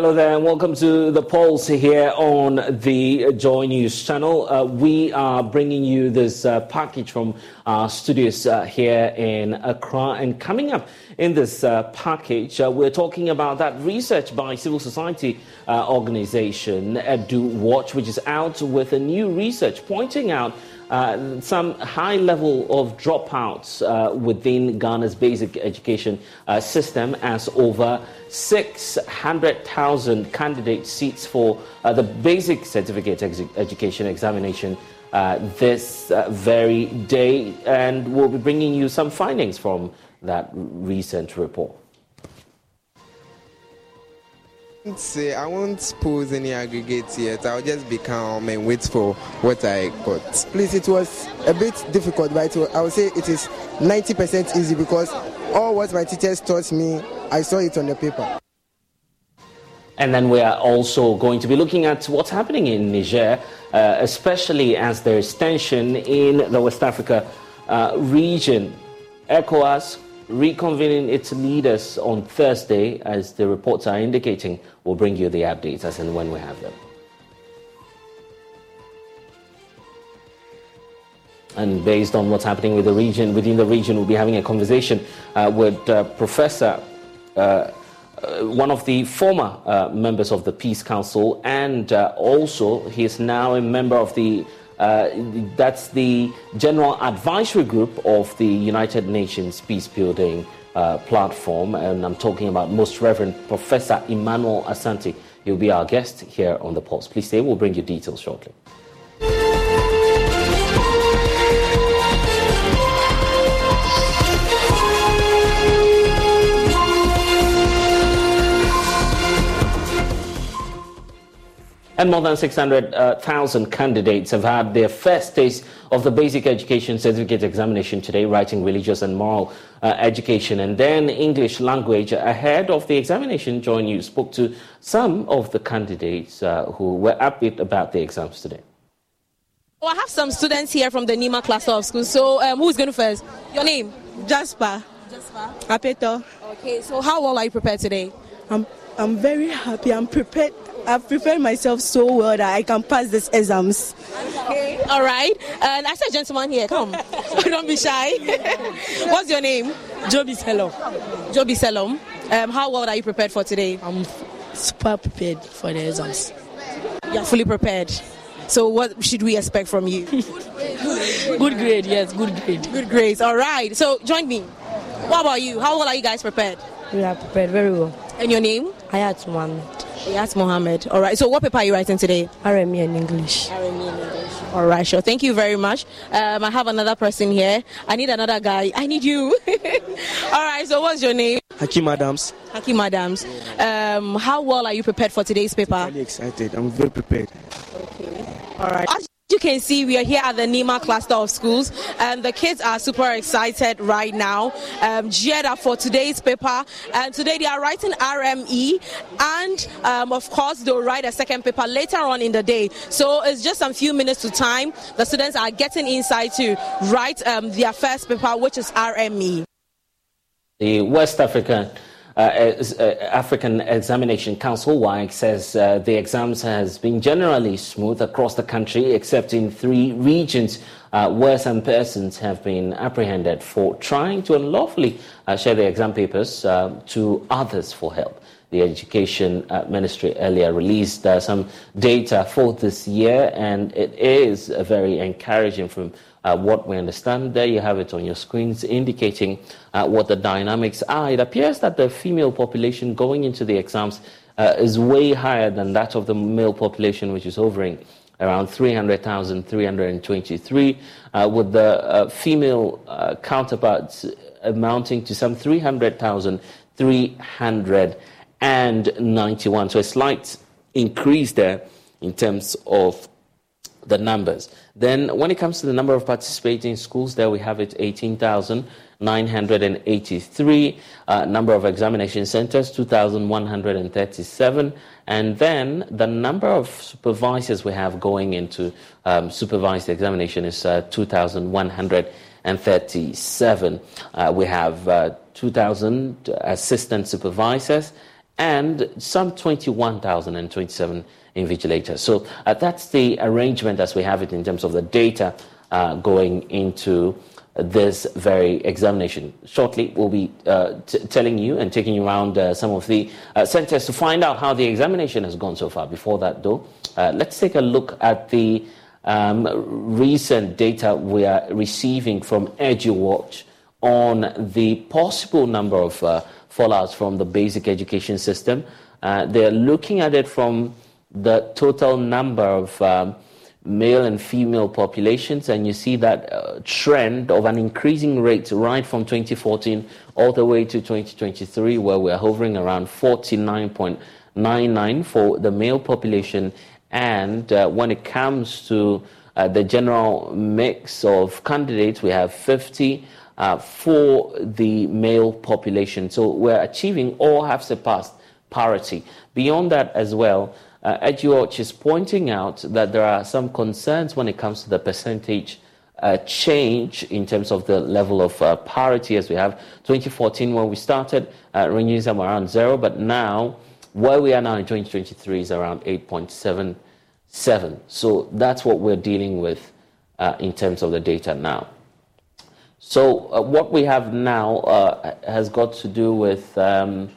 Hello there, and welcome to the Pulse here on the Joy News channel. Uh, we are bringing you this uh, package from our studios uh, here in Accra. And coming up in this uh, package, uh, we're talking about that research by civil society uh, organization EduWatch, which is out with a new research pointing out uh, some high level of dropouts uh, within Ghana's basic education uh, system as over 600,000 candidate seats for uh, the basic certificate ex- education examination uh, this uh, very day. And we'll be bringing you some findings from that recent report. Say I won't pose any aggregates yet. I'll just be calm and wait for what I got. Please, it was a bit difficult, but I would say it is 90% easy because all what my teachers taught me, I saw it on the paper. And then we are also going to be looking at what's happening in Niger, uh, especially as there's tension in the West Africa uh, region. ECOWAS reconvening its leaders on Thursday, as the reports are indicating. We'll bring you the updates as and when we have them. And based on what's happening with the region, within the region, we'll be having a conversation uh, with uh, Professor, uh, uh one of the former uh, members of the Peace Council, and uh, also he is now a member of the uh, that's the General Advisory Group of the United Nations Peacebuilding uh, Platform, and I'm talking about Most Reverend Professor Emmanuel Asante. He'll be our guest here on the Pulse. Please stay, we'll bring you details shortly. And more than 600,000 uh, candidates have had their first taste of the basic education certificate examination today, writing religious and moral uh, education, and then English language. Ahead of the examination, Joy News spoke to some of the candidates uh, who were upbeat about the exams today. Well, I have some students here from the Nima cluster of schools. So, um, who's going to first? Your name? Jasper. Jasper. Apeto. Okay, so how well are you prepared today? I'm, I'm very happy. I'm prepared I've prepared myself so well that I can pass these exams. Okay. All right. And I said, gentleman here, come. Don't be shy. What's your name? Joby Selom. Joby Selom. Um, how well are you prepared for today? I'm super prepared for the exams. You're fully prepared. So what should we expect from you? good grade, yes, good grade. Good grades. All right. So join me. What about you? How well are you guys prepared? We are prepared very well. And your name? Hayat Mohammed. Yes, Mohammed. All right. So, what paper are you writing today? RME in English. RME in English. All right, sure. Thank you very much. Um, I have another person here. I need another guy. I need you. All right. So, what's your name? Hakim Adams. Hakim Adams. Um, how well are you prepared for today's paper? I'm really excited. I'm very prepared. Okay. All right you can see, we are here at the Nima cluster of schools, and the kids are super excited right now, um, geared up for today's paper. And today they are writing RME, and um, of course, they'll write a second paper later on in the day. So it's just a few minutes to time. The students are getting inside to write um, their first paper, which is RME. The West African African Examination Council, WAEC, says uh, the exams has been generally smooth across the country, except in three regions uh, where some persons have been apprehended for trying to unlawfully uh, share their exam papers uh, to others for help. The Education uh, Ministry earlier released uh, some data for this year, and it is very encouraging from uh, what we understand. There you have it on your screens, indicating uh, what the dynamics are. It appears that the female population going into the exams uh, is way higher than that of the male population, which is hovering around 300,000, 323, uh, with the uh, female uh, counterparts amounting to some 300,391. So a slight increase there in terms of the numbers. Then, when it comes to the number of participating schools, there we have it 18,983. Uh, number of examination centers, 2,137. And then the number of supervisors we have going into um, supervised examination is uh, 2,137. Uh, we have uh, 2,000 assistant supervisors and some 21,027 invigilators. So uh, that's the arrangement as we have it in terms of the data uh, going into this very examination. Shortly, we'll be uh, t- telling you and taking you around uh, some of the uh, centers to find out how the examination has gone so far. Before that, though, uh, let's take a look at the um, recent data we are receiving from EduWatch on the possible number of fallouts from the basic education system. they're looking at it from the total number of um, male and female populations, and you see that uh, trend of an increasing rate right from 2014 all the way to 2023, where we're hovering around 49.99 for the male population. And uh, when it comes to uh, the general mix of candidates, we have 50 uh, for the male population. So we're achieving or have surpassed parity. Beyond that, as well, uh, EduWatch is pointing out that there are some concerns when it comes to the percentage uh, change in terms of the level of uh, parity as we have 2014 when we started uh, ranging around zero, but now where we are now in 2023 is around 8.77. So that's what we're dealing with uh, in terms of the data now. So uh, what we have now uh, has got to do with um,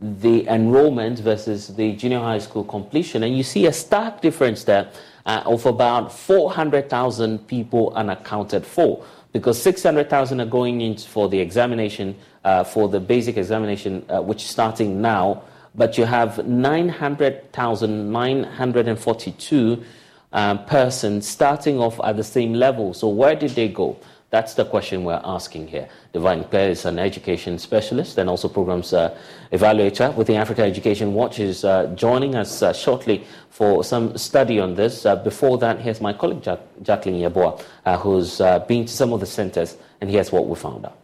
the enrollment versus the junior high school completion. And you see a stark difference there uh, of about 400,000 people unaccounted for because 600,000 are going in for the examination, uh, for the basic examination, uh, which is starting now, but you have 900,942 um, persons starting off at the same level. So where did they go? That's the question we're asking here. Divine Claire is an education specialist and also programs uh, evaluator with the Africa Education Watch is uh, joining us uh, shortly for some study on this. Uh, before that, here's my colleague Jacqueline Yeboah, uh, who's uh, been to some of the centers, and here's what we found out.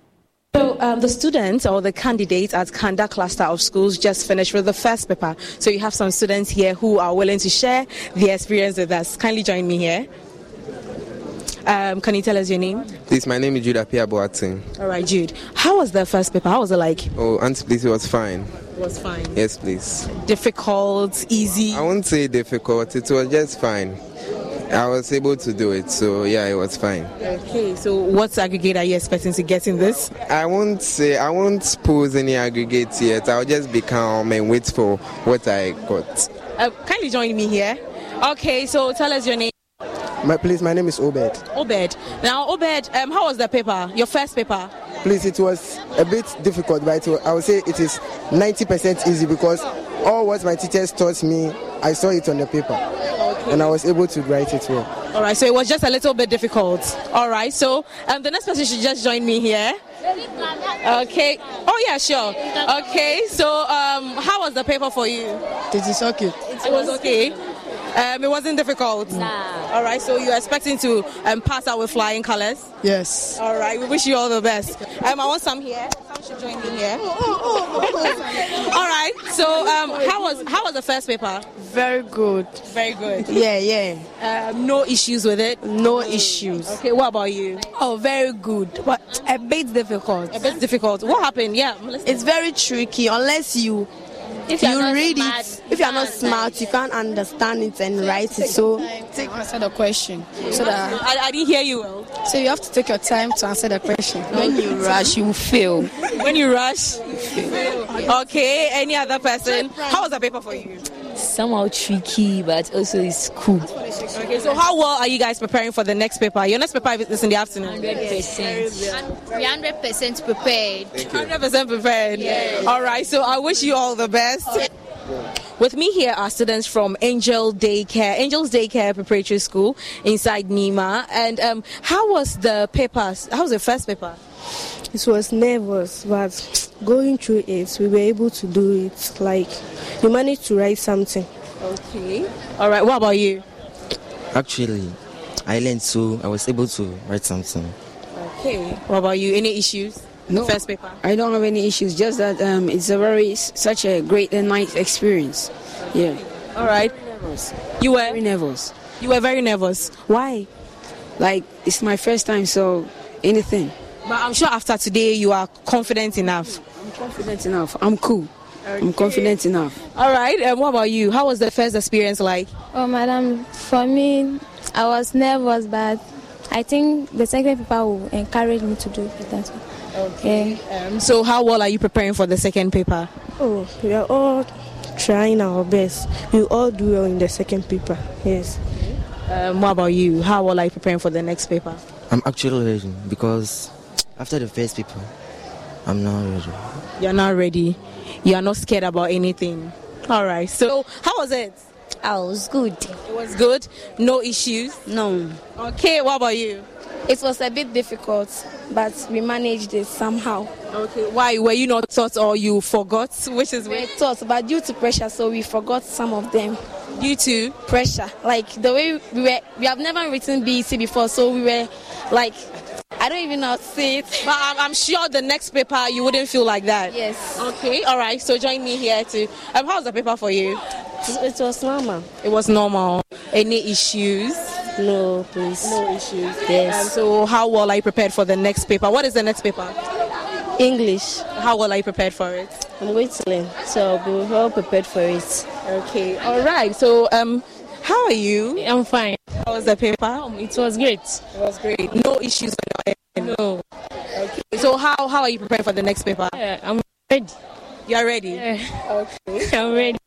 So um, the students or the candidates at Kanda cluster of schools just finished with the first paper. So you have some students here who are willing to share their experience with us. Kindly join me here. Um, can you tell us your name? Please, my name is Jude Appiah Boateng. All right, Jude. How was the first paper? How was it like? Oh, Auntie, please, it was fine. It was fine. Yes, please. Difficult, easy. I won't say difficult, it was just fine. I was able to do it, so yeah, it was fine. Okay, so what aggregate are you expecting to get in this? I won't say, I won't pose any aggregates yet. I'll just be calm and wait for what I got. Uh, kindly join me here. Okay, so tell us your name. My, please, my name is Obed. Obed. Now, Obed, um, how was the paper? Your first paper? Please, it was a bit difficult, but I would say it is 90% easy because all what my teachers taught me, I saw it on the paper. Okay. And I was able to write it well. All right, so it was just a little bit difficult. All right, so um, the next person should just join me here. Okay. Oh yeah, sure. Okay. So, um, how was the paper for you? It is okay. It was okay. Um, it wasn't difficult. Nah. All right. So you're expecting to um, pass out with flying colors? Yes. All right. We wish you all the best. Um, I want some here. Some should join me here. All right. So, um, how was how was the first paper? Very good. Very good. Yeah, yeah. Um, no issues with it. No issues. Okay. What about you? Oh, very good. But a bit difficult. A bit difficult. What happened? Yeah. It's very tricky unless you If you're you not read smart, it. If you're not smart, you can't understand it and write it. So take answer the question so that I, I didn't hear you well. so you have to take your time to answer the question when you rush, you fail. When you rush. Okay. Any other person? How was the paper for you? Somehow tricky, but also it's cool. Okay. So, how well are you guys preparing for the next paper? Your next paper is this in the afternoon. 100%. We're hundred percent prepared. Hundred percent prepared. All right. So I wish you all the best. With me here are students from Angel Daycare, Angels Daycare Preparatory School inside Nima. And um, how was the paper? How was the first paper? It was nervous, but going through it, we were able to do it. Like, we managed to write something. Okay. All right. What about you? Actually, I learned so I was able to write something. Okay. What about you? Any issues? No. First paper. I don't have any issues. Just that um, it's a very such a great and nice experience. Yeah. All right. You were very nervous. You were very nervous. Why? Like it's my first time, so anything. But I'm sure after today you are confident enough. I'm confident enough. I'm cool. I'm confident enough. All right. And what about you? How was the first experience like? Oh, madam, for me, I was nervous, but I think the second paper will encourage me to do it as well. Okay. Um, so, how well are you preparing for the second paper? Oh, we are all trying our best. We all do well in the second paper. Yes. Um, what about you? How well are you preparing for the next paper? I'm actually ready because after the first people, I'm not ready. You're not ready. You are not scared about anything. All right. So, how was it? Ah, I was good. It was good. No issues. No. Okay. What about you? It was a bit difficult, but we managed it somehow. Okay. Why were you not taught or you forgot? Which is We taught, but due to pressure, so we forgot some of them. due to Pressure, like the way we were, we have never written BEC before, so we were like, I don't even know how to say it. But I'm, I'm sure the next paper you wouldn't feel like that. Yes. Okay. All right. So join me here too. Um, how was the paper for you? It was normal. It was normal. Any issues? No, please. No issues. Yes. Um, so how well are you prepared for the next paper? What is the next paper? English. How well are you prepared for it? I'm going to learn, so I'll be well prepared for it. Okay. All right. So um, how are you? I'm fine. How was the paper? Um, it was great. It was great. No issues on your end. No. Okay. So how how are you preparing for the next paper? Yeah, I'm ready. You are ready. Yeah. Okay. I'm ready.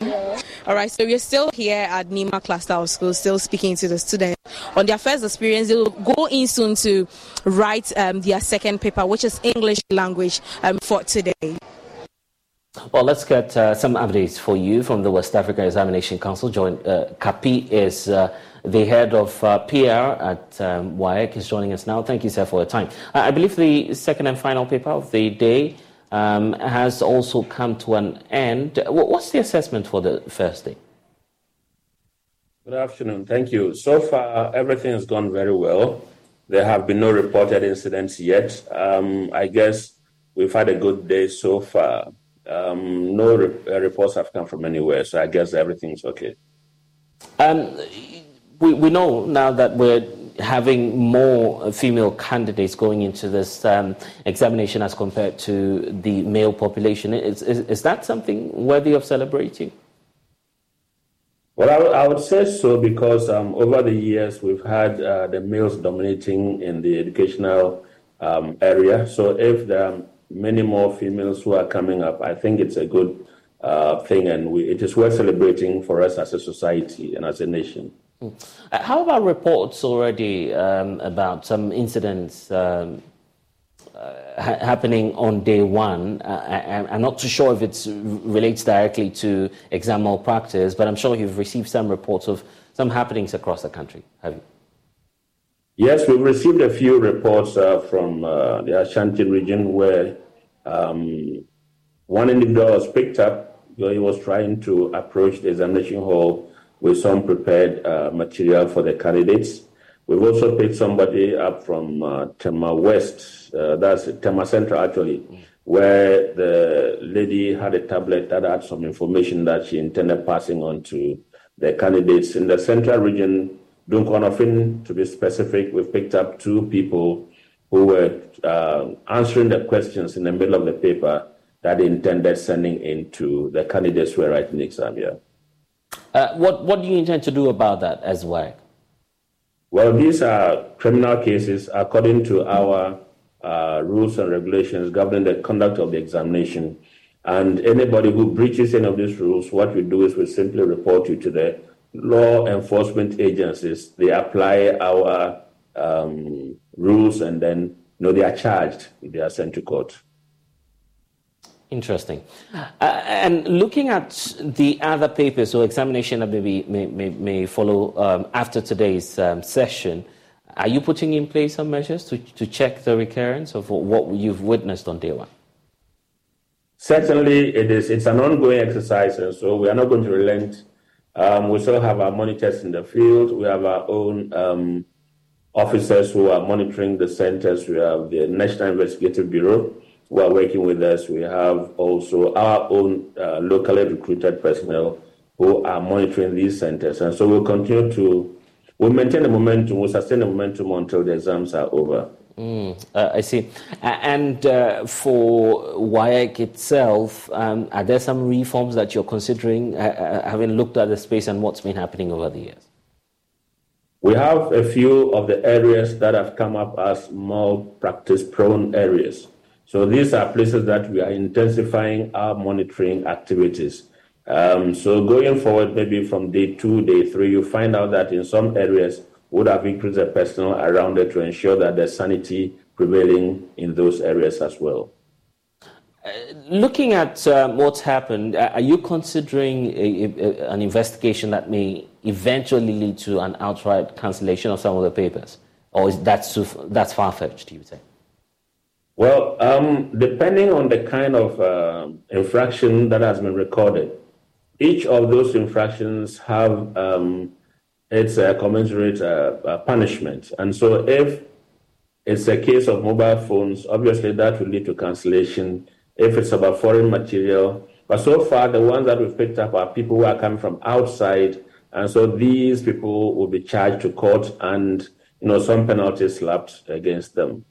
All right, so we're still here at Nima Cluster of Schools, still speaking to the students on their first experience. They'll go in soon to write um, their second paper, which is English language um, for today. Well, let's get uh, some updates for you from the West African Examination Council. John uh, Kapi is uh, the head of uh, PR at um, WAEC is joining us now. Thank you, sir, for your time. I believe the second and final paper of the day um, has also come to an end. Wh- What's the assessment for the first day? Good afternoon. Thank you. So far, everything has gone very well. There have been no reported incidents yet. Um, I guess we've had a good day so far. Um, no re- uh, reports have come from anywhere, so I guess everything's okay. Um, we, we know now that we're having more female candidates going into this um, examination as compared to the male population. Is, is, is that something worthy of celebrating? Well, I would- say so because um, over the years we've had uh, the males dominating in the educational um, area. So if there are many more females who are coming up, I think it's a good uh, thing, and we, it is worth celebrating for us as a society and as a nation. Uh, How about reports already um, about some incidents um, uh, ha- happening on day one? Uh, I, I'm not too sure if it relates directly to exam malpractice, but I'm sure you've received some reports of some happenings across the country. Have you? Yes, we've received a few reports uh, from uh, the Ashanti region where um, one individual was picked up where he was trying to approach the examination hall with some prepared uh, material for the candidates. We've also picked somebody up from uh, Tema West, uh, that's Tema Central actually, where the lady had a tablet that had some information that she intended passing on to the candidates. In the central region, Dunkwa-on-Offin, to be specific, we've picked up two people who were uh, answering the questions in the middle of the paper that they intended sending in to the candidates who were writing the exam here. Uh, what, what do you intend to do about that as well? Well, these are criminal cases according to our uh, rules and regulations governing the conduct of the examination. And anybody who breaches any of these rules, what we do is we simply report you to the law enforcement agencies. They apply our um, rules and then you know, they are charged if they are sent to court. Interesting. Uh, and looking at the other papers or examination that maybe may, may, may follow um, after today's um, session, are you putting in place some measures to, to check the recurrence of what you've witnessed on day one? Certainly, it is. It's an ongoing exercise, and so we are not going to relent. Um, we still have our monitors in the field. We have our own um, officers who are monitoring the centers. We have the National Investigative Bureau who are working with us. We have also our own uh, locally recruited personnel who are monitoring these centers. And so we'll continue to, we'll maintain the momentum, we'll sustain the momentum until the exams are over. Mm, uh, I see. And uh, for WAEC itself, um, are there some reforms that you're considering, uh, uh, having looked at the space and what's been happening over the years? We have a few of the areas that have come up as more practice prone areas. So these are places that we are intensifying our monitoring activities. Um, so going forward, maybe from day two, day three, you find out that in some areas would have increased the personnel around it to ensure that there's sanity prevailing in those areas as well. Uh, looking at um, what's happened, uh, are you considering a, a, an investigation that may eventually lead to an outright cancellation of some of the papers, or is that that's far fetched? Do you say? Well, um, depending on the kind of uh, infraction that has been recorded, each of those infractions have um, its a commensurate punishment. And so if it's a case of mobile phones, obviously that will lead to cancellation. If it's about foreign material, but so far the ones that we've picked up are people who are coming from outside, and so these people will be charged to court and you know some penalties slapped against them.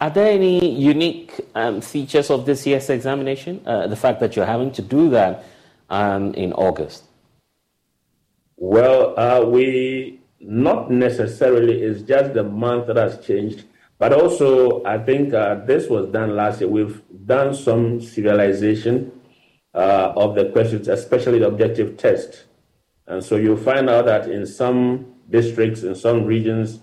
Are there any unique um, features of this year's examination? Uh, the fact that you're having to do that um, in August? Well, uh, we not necessarily, it's just the month that has changed. But also, I think uh, this was done last year. We've done some serialization uh, of the questions, especially the objective test. And so you'll find out that in some districts, in some regions,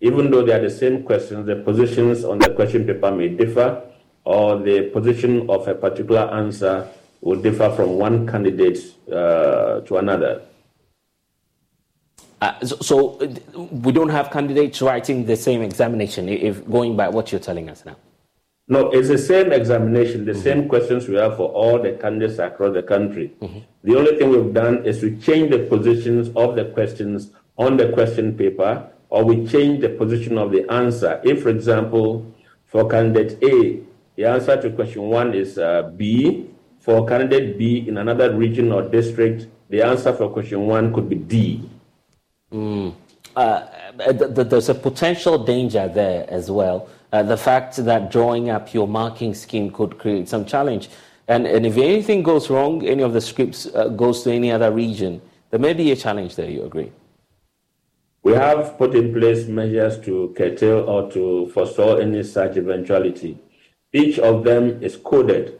even though they are the same questions, the positions on the question paper may differ, or the position of a particular answer will differ from one candidate uh, to another. Uh, so, so, we don't have candidates writing the same examination, if going by what you're telling us now. No, it's the same examination, the mm-hmm. same questions we have for all the candidates across the country. Mm-hmm. The only thing we've done is to change the positions of the questions on the question paper or we change the position of the answer. If, for example, for candidate A, the answer to question one is uh, B, for candidate B in another region or district, the answer for question one could be D. Mm. Uh, th- th- there's a potential danger there as well. Uh, the fact that drawing up your marking scheme could create some challenge. And, and if anything goes wrong, any of the scripts uh, goes to any other region, there may be a challenge there, you agree? We have put in place measures to curtail or to forestall any such eventuality. Each of them is coded,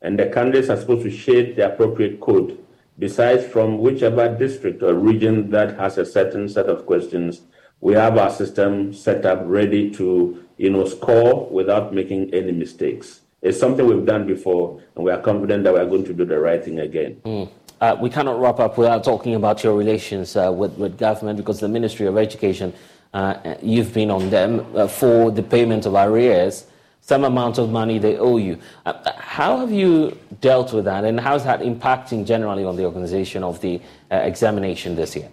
and the candidates are supposed to shade the appropriate code, besides from whichever district or region that has a certain set of questions. We have our system set up ready to, you know, score without making any mistakes. It's something we've done before, and we are confident that we are going to do the right thing again. Mm. Uh, we cannot wrap up without talking about your relations uh, with, with government because the Ministry of Education, uh, you've been on them uh, for the payment of arrears, some amount of money they owe you. Uh, how have you dealt with that and how is that impacting generally on the organization of the uh, examination this year?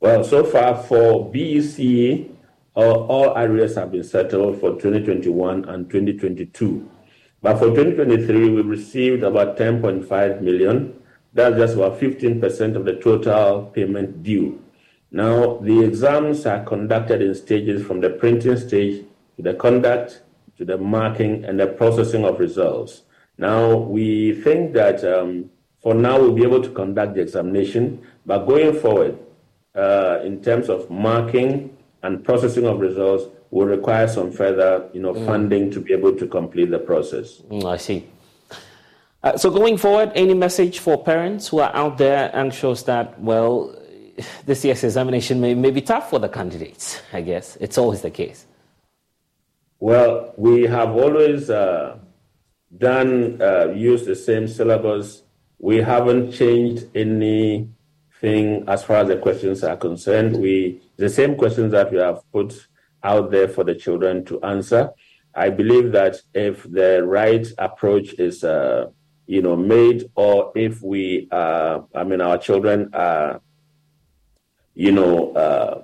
Well, so far for BEC, all, all areas have been settled for 2021 and 2022. But for 2023, we received about 10.5 million. That's just about 15% of the total payment due. Now, the exams are conducted in stages from the printing stage to the conduct to the marking and the processing of results. Now, we think that um, for now we'll be able to conduct the examination, but going forward, uh, in terms of marking and processing of results, will require some further, you know, mm. funding to be able to complete the process. Mm, I see. Uh, so going forward, any message for parents who are out there anxious that, well, this year's examination may, may be tough for the candidates, I guess. It's always the case. Well, we have always uh, done, uh, use the same syllabus. We haven't changed anything as far as the questions are concerned. We, the same questions that we have put out there for the children to answer. I believe that if the right approach is, uh, you know, made, or if we, uh, I mean, our children are you know, uh,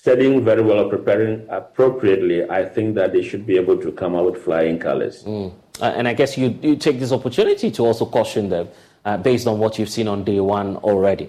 studying very well or preparing appropriately, I think that they should be able to come out with flying colors. Mm. Uh, and I guess you, you take this opportunity to also caution them uh, based on what you've seen on day one already.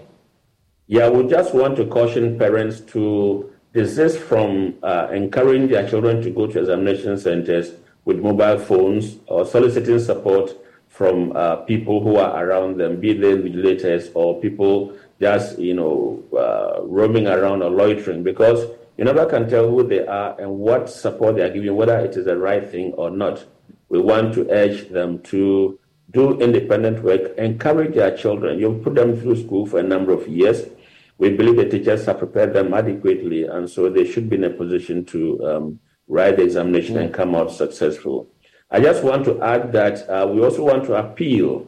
Yeah, we just want to caution parents to desist from uh, encouraging their children to go to examination centers with mobile phones or soliciting support from uh, people who are around them, be they vigilators or people just you know uh, roaming around or loitering because you never can tell who they are and what support they are giving, whether it is the right thing or not. We want to urge them to do independent work, encourage their children. You've put them through school for a number of years. We believe the teachers have prepared them adequately, and so they should be in a position to um, write the examination and come out successful. I just want to add that uh, we also want to appeal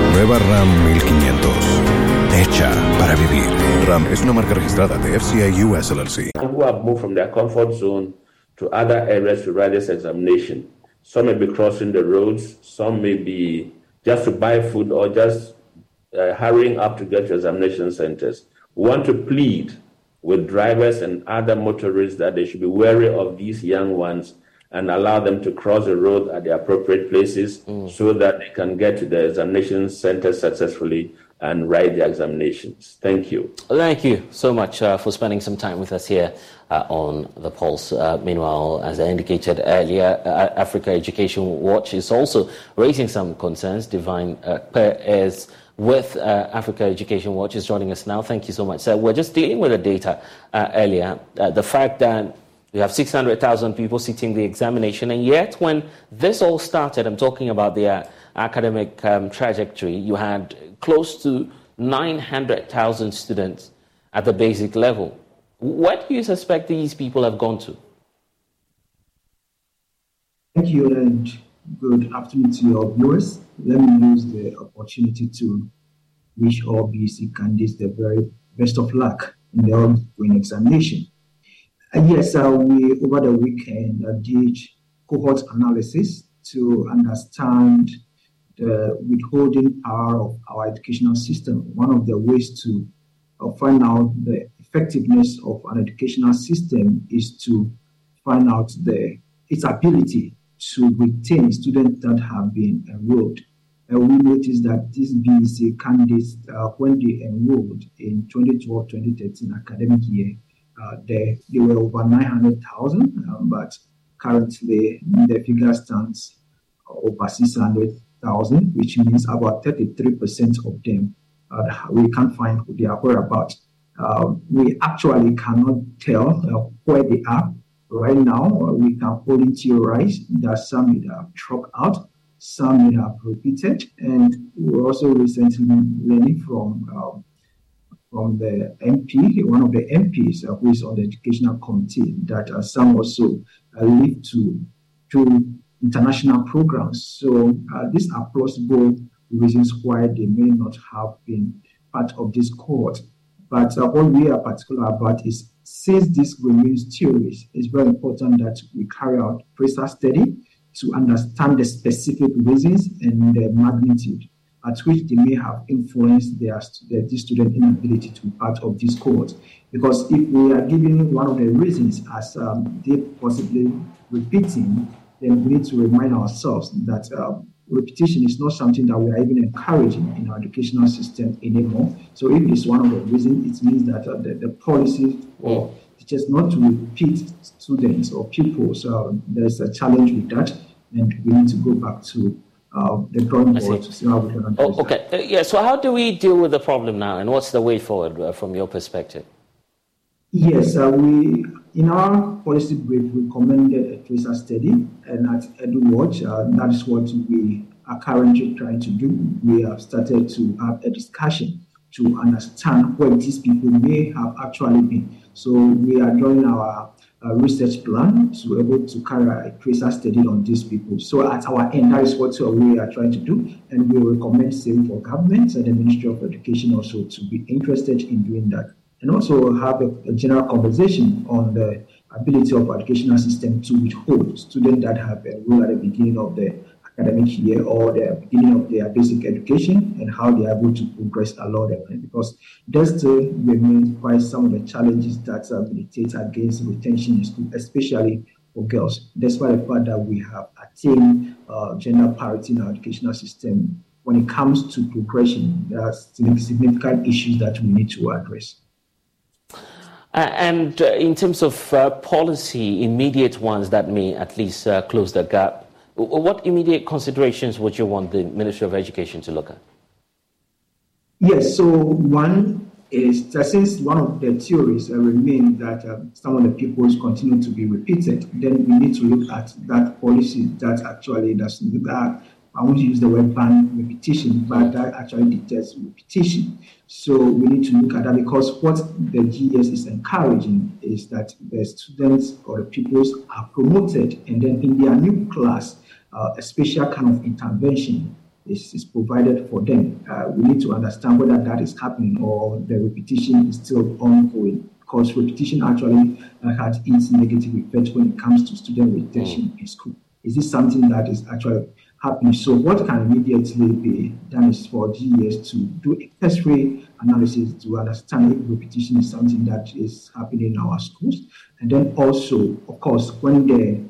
Nueva RAM 1500 hecha para vivir. RAM es una marca registrada de FCA US LLC. Who have moved from their comfort zone to other areas to write this examination. Some may be crossing the roads, some may be just to buy food or just uh, hurrying up to get to examination centers. We want to plead with drivers and other motorists that they should be wary of these young ones and allow them to cross the road at the appropriate places mm. so that they can get to the examination center successfully and write the examinations. Thank you. Thank you so much uh, for spending some time with us here uh, on the Pulse. Uh, meanwhile, as I indicated earlier, uh, Africa Education Watch is also raising some concerns. Divine uh, is with uh, Africa Education Watch is joining us now. Thank you so much. So we're just dealing with the data earlier. the fact that we have 600,000 people sitting the examination, and yet when this all started, I'm talking about the academic um, trajectory, you had close to 900,000 students at the basic level. What do you suspect these people have gone to? Thank you and good afternoon to your viewers. Let me use the opportunity to wish all BC candidates the very best of luck in the ongoing examination. Yes, uh, we over the weekend uh, did cohort analysis to understand the withholding power of our educational system. One of the ways to uh, find out the effectiveness of an educational system is to find out the its ability to retain students that have been enrolled. And we noticed that these BEC candidates, uh, when they enrolled in 2012-2013 academic year, uh, they, they were over 900,000, um, but currently the figure stands over 600 thousand, which means about 33% of them uh, we can't find their whereabouts. Uh, we actually cannot tell uh, where they are right now. Uh, we can only theorize that some may have dropped out, some may have repeated, and we're also recently learning from um, from the MP, one of the MPs who is on the educational committee, that uh, some also uh, live to to international programs. So uh, these are plausible reasons why they may not have been part of this cohort. But uh, what we are particular about is since this remains theories, it's very important that we carry out research study to understand the specific reasons and the magnitude at which they may have influenced their, their student inability to be part of this cohort. Because if we are giving one of the reasons as um, they possibly repeating, then we need to remind ourselves that um, repetition is not something that we are even encouraging in our educational system anymore. So if it's one of the reasons, it means that uh, the, the policy for teachers not to repeat students or pupils, uh, there's a challenge with that, and we need to go back to uh, the drawing board see how we can address Oh, okay. Uh, yeah. So how do we deal with the problem now, and what's the way forward uh, from your perspective? Yes, uh, we in our policy brief we recommended a tracer study, and at EduWatch, uh, that is what we are currently trying to do. We have started to have a discussion to understand where these people may have actually been. So we are drawing our uh, research plan to be able to carry a tracer study on these people. So at our end, that is what uh, we are trying to do, and we recommend same for governments and the Ministry of Education also to be interested in doing that. And also have a, a, general conversation on the ability of educational system to withhold students that have enrolled at the beginning of the academic year or the beginning of their basic education and how they are able to progress along the way because there still remains quite some of the challenges that uh, militate against retention in school, especially for girls, despite the fact that we have attained uh, gender parity in our educational system. When it comes to progression, there are significant issues that we need to address. Uh, and uh, in terms of uh, policy, immediate ones that may at least close the gap, what immediate considerations would you want the Ministry of Education to look at? Yes, so one is that since one of the theories uh, remain that uh, some of the pupils continue to be repeated, then we need to look at that policy that actually does that I won't use the word ban repetition, but that actually detects repetition. So we need to look at that because what the GES is encouraging is that the students or the pupils are promoted, and then in their new class, uh, a special kind of intervention is, is provided for them. Uh, we need to understand whether that is happening or the repetition is still ongoing because repetition actually uh, has its negative effect when it comes to student retention in school. Is this something that is actually happening. So what can immediately be done is for GES to do a X-ray analysis to understand if repetition is something that is happening in our schools. And then also, of course, when the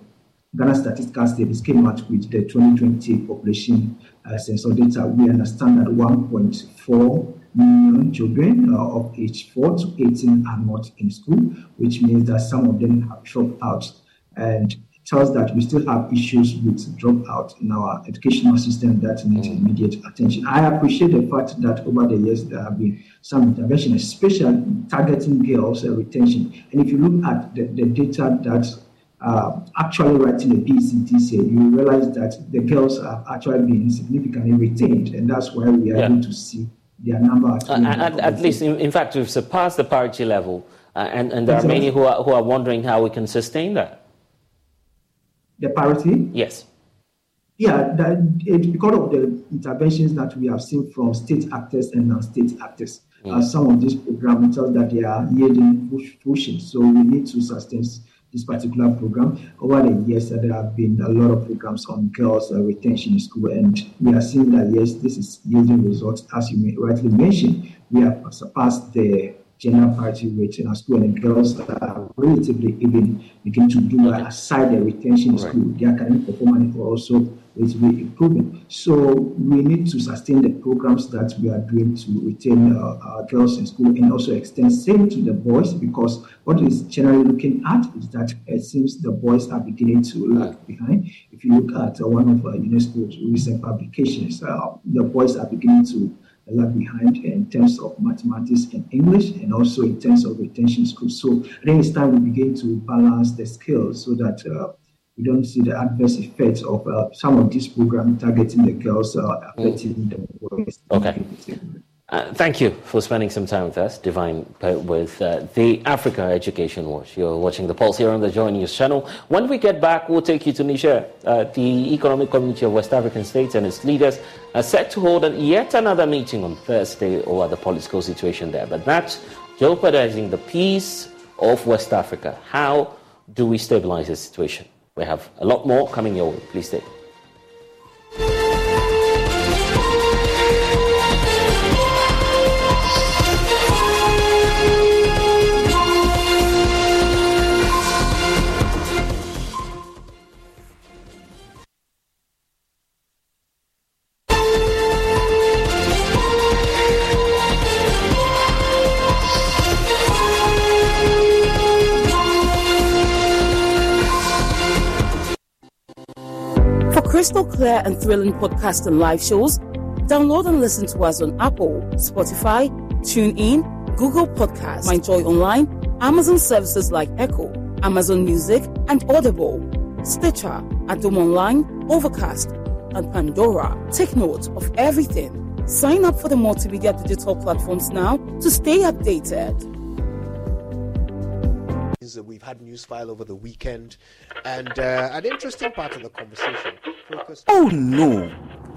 Ghana Statistical Service came out with the 2020 population uh, census data, we understand that 1.4 million children uh, of age 4 to 18 are not in school, which means that some of them have dropped out. And it tells that we still have issues with dropout in our educational system that need mm. immediate attention. I appreciate the fact that over the years there have been some intervention, especially targeting girls' uh, retention. And if you look at the, the data that uh, actually writing the PCTC, you realize that the girls are actually being significantly retained, and that's why we are yeah. able to see their number. Uh, at, at least, in, in, fact, we've surpassed the parity level, uh, and, and there exactly. are many who are, who are wondering how we can sustain that the parity? Yes. Yeah, that it, because of the interventions that we have seen from state actors and non-state actors. Mm. Uh, some of these programs tell that they are yielding fruition, so we need to sustain this particular program. Over the years, uh, there have been a lot of programs on girls' uh, retention in school, and we are seeing that yes, this is yielding results. As you may rightly mentioned, we have surpassed the gender parity rate in our school, and girls are relatively even begin to do well aside the retention in right. school. The academic performance is relatively improving. So we need to sustain the programs that we are doing to retain uh, our girls in school and also extend same to the boys because what is generally looking at is that it seems the boys are beginning to lag behind. If you look at uh, one of uh, UNESCO's recent publications, uh, the boys are beginning to lag behind in terms of mathematics and English and also in terms of retention skills. So I think it's time we begin to balance the skills so that uh, we don't see the adverse effects of uh, some of these programs targeting the girls uh, affecting mm. the boys. Okay. Uh, thank you for spending some time with us, Divine, with uh, the Africa Education Watch. You're watching the Pulse here on the Joy News channel. When we get back, we'll take you to Niger. Uh, the Economic Community of West African States and its leaders are set to hold an, yet another meeting on Thursday over the political situation there. But that's jeopardizing the peace of West Africa. How do we stabilize the situation? We have a lot more coming your way. Please stay. Clear and thrilling podcasts and live shows, download and listen to us on Apple, Spotify, TuneIn, Google Podcasts, MyJoy Online, Amazon services like Echo, Amazon Music, and Audible, Stitcher, Adom Online, Overcast, and Pandora. Take note of everything. Sign up for the multimedia digital platforms now to stay updated we've had news file over the weekend, and uh, an interesting part of the conversation. Oh no,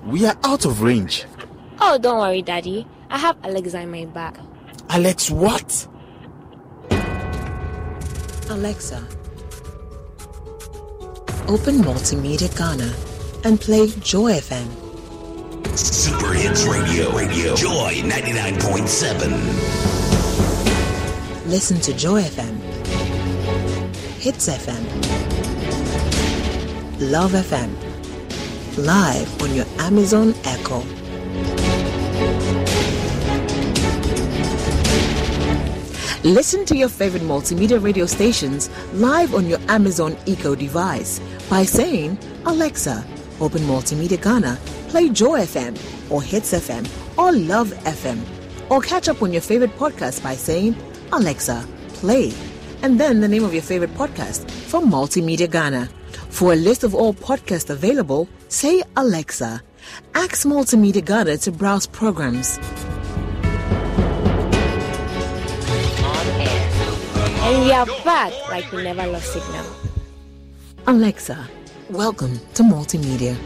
we are out of range. Oh, don't worry, Daddy. I have Alexa in my bag. Alex, what? Alexa, open Multimedia Ghana and play Joy FM. Super Hits Radio, Radio, Joy 99.7. Listen to Joy FM Hits FM, Love FM, live on your Amazon Echo. Listen to your favorite multimedia radio stations live on your Amazon Echo device by saying, Alexa, open Multimedia Ghana, play Joy FM or Hits FM or Love FM. Or catch up on your favorite podcast by saying, Alexa, play and then the name of your favorite podcast from Multimedia Ghana. For a list of all podcasts available, say Alexa. Ask Multimedia Ghana to browse programs. And we are back like we never lost signal. Alexa, welcome to Multimedia.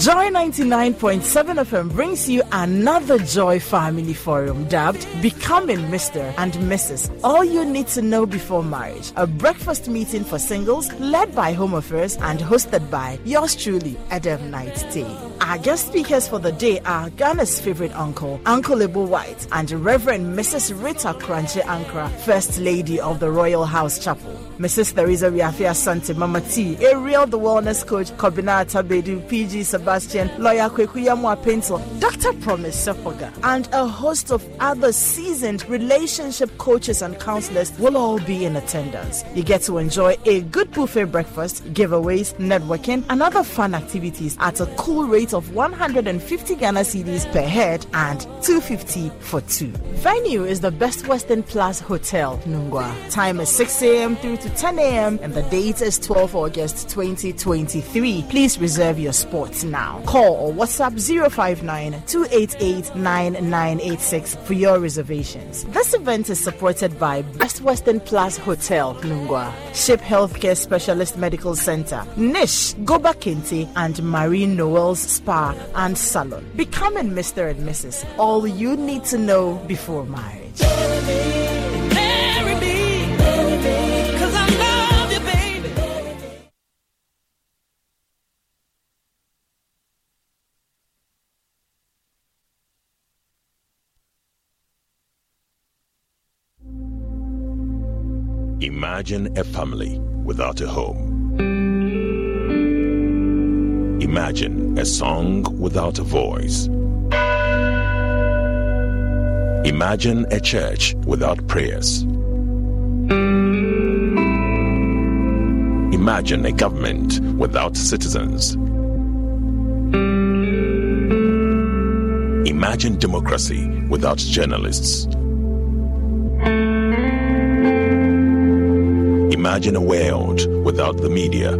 Joy 99.7 FM brings you another Joy Family Forum dubbed Becoming Mr. and Mrs. All you need to know before marriage. A breakfast meeting for singles led by Home Affairs and hosted by yours truly, Adam Knight T. Our guest speakers for the day are Ghana's favorite uncle, Uncle Ebo Whyte, and Reverend Mrs. Rita Korankye Ankrah, First Lady of the Royal House Chapel. Mrs. Theresa Riafia Sante, Mama T, Ariel the Wellness Coach, Kobina Tabedu, PG Sebastian, Lawyer Kwekuyamwa Pencil, Dr. Promise Sepoga, and a host of other seasoned relationship coaches and counselors will all be in attendance. You get to enjoy a good buffet breakfast, giveaways, networking, and other fun activities at a cool rate of 150 Ghana cedis per head and 250 for two. Venue is the Best Western Plus Hotel, Nungua. Time is 6 a.m. through to 10 a.m. and the date is 12 August 2023. Please reserve your spots now. Call or WhatsApp 059 288 9986 for your reservations. This event is supported by Best Western Plus Hotel, Nungua, Ship Healthcare Specialist Medical Center, Nish, Goba Kente, and Marie Noel's Spa and Salon. Becoming Mr. and Mrs. All you need to know before marriage. Imagine a family without a home. Imagine a song without a voice. Imagine a church without prayers. Imagine a government without citizens. Imagine democracy without journalists. Imagine a world without the media.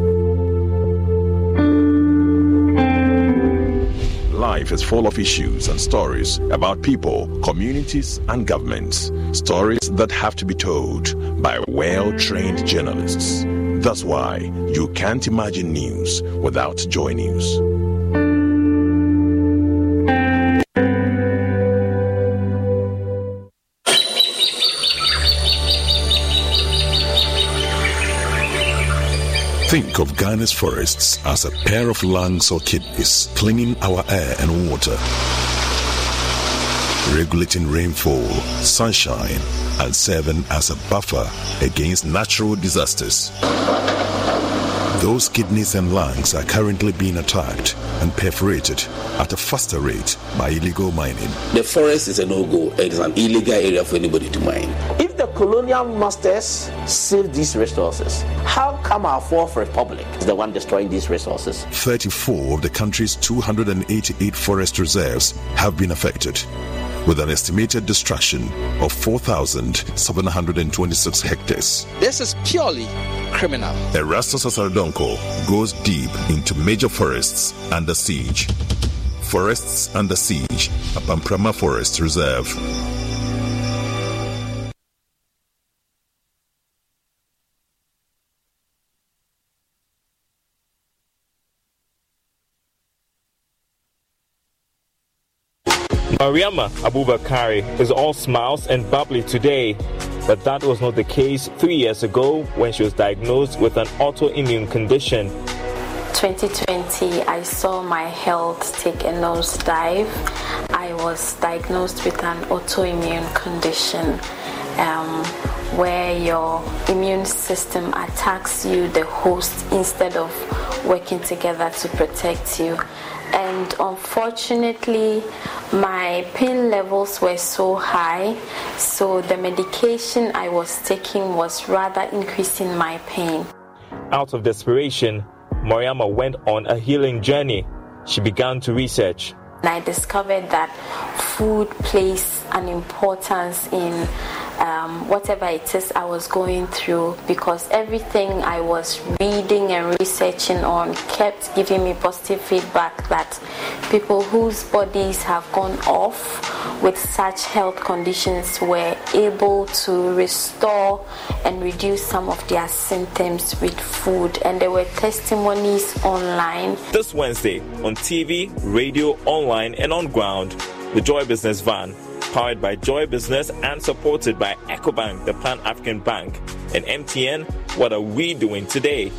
life is full of issues and stories about people, communities, and governments. Stories that have to be told by well trained journalists. That's why you can't imagine news without Joy News. Think of Ghana's forests as a pair of lungs or kidneys cleaning our air and water, regulating rainfall, sunshine, and serving as a buffer against natural disasters. Those kidneys and lungs are currently being attacked and perforated at a faster rate by illegal mining. The forest is a no-go. It is an illegal area for anybody to mine. If the colonial masters saved these resources, how come our fourth republic is the one destroying these resources? 34 of the country's 288 forest reserves have been affected, with an estimated destruction of 4,726 hectares. This is purely criminal. Erastus Asare Donkor goes deep into major forests under siege. Forests under siege, Apamprama Forest Reserve. Mariama Abubakari is all smiles and bubbly today, but that was not the case three years ago when she was diagnosed with an autoimmune condition. 2020, I saw my health take a nosedive. I was diagnosed with an autoimmune condition um, where your immune system attacks you, the host, instead of working together to protect you. And unfortunately, my pain levels were so high, so the medication I was taking was rather increasing my pain. Out of desperation, Mariama went on a healing journey. She began to research. And I discovered that food plays an importance in um, whatever it is I was going through because everything I was reading and researching on kept giving me positive feedback that people whose bodies have gone off with such health conditions were able to restore and reduce some of their symptoms with food and there were testimonies online. This Wednesday on TV, radio, online, and on ground, the Joy Business Van powered by Joy Business and supported by EcoBank, the Pan African Bank. And MTN, what are we doing today?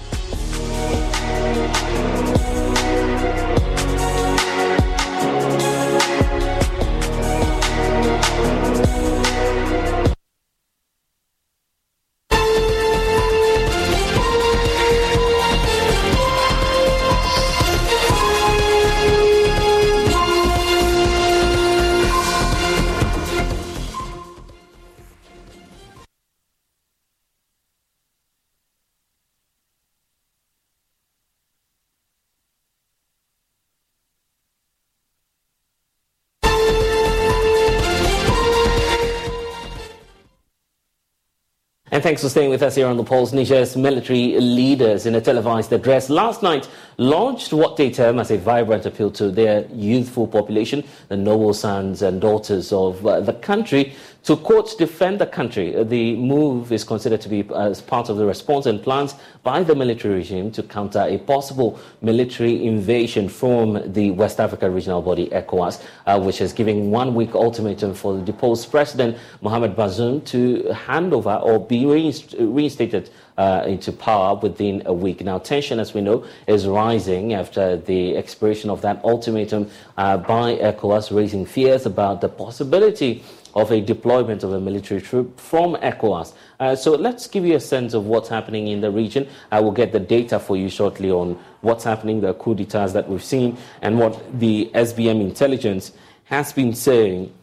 Thanks for staying with us here on the Pulse. Niger's military leaders in a televised address last night launched what they term as a vibrant appeal to their youthful population, the noble sons and daughters of uh, the country, to quote defend the country. Uh, the move is considered to be as part of the response and plans by the military regime to counter a possible military invasion from the West Africa regional body ECOWAS, uh, which is giving one week ultimatum for the deposed president Mohamed Bazoum to hand over or be reinstated uh, into power within a week. Now, tension, as we know, is rising after the expiration of that ultimatum uh, by ECOWAS, raising fears about the possibility of a deployment of a military troop from ECOWAS. Uh, so let's give you a sense of what's happening in the region. I will get the data for you shortly on what's happening, the coup d'etats that we've seen, and what the SBM intelligence has been saying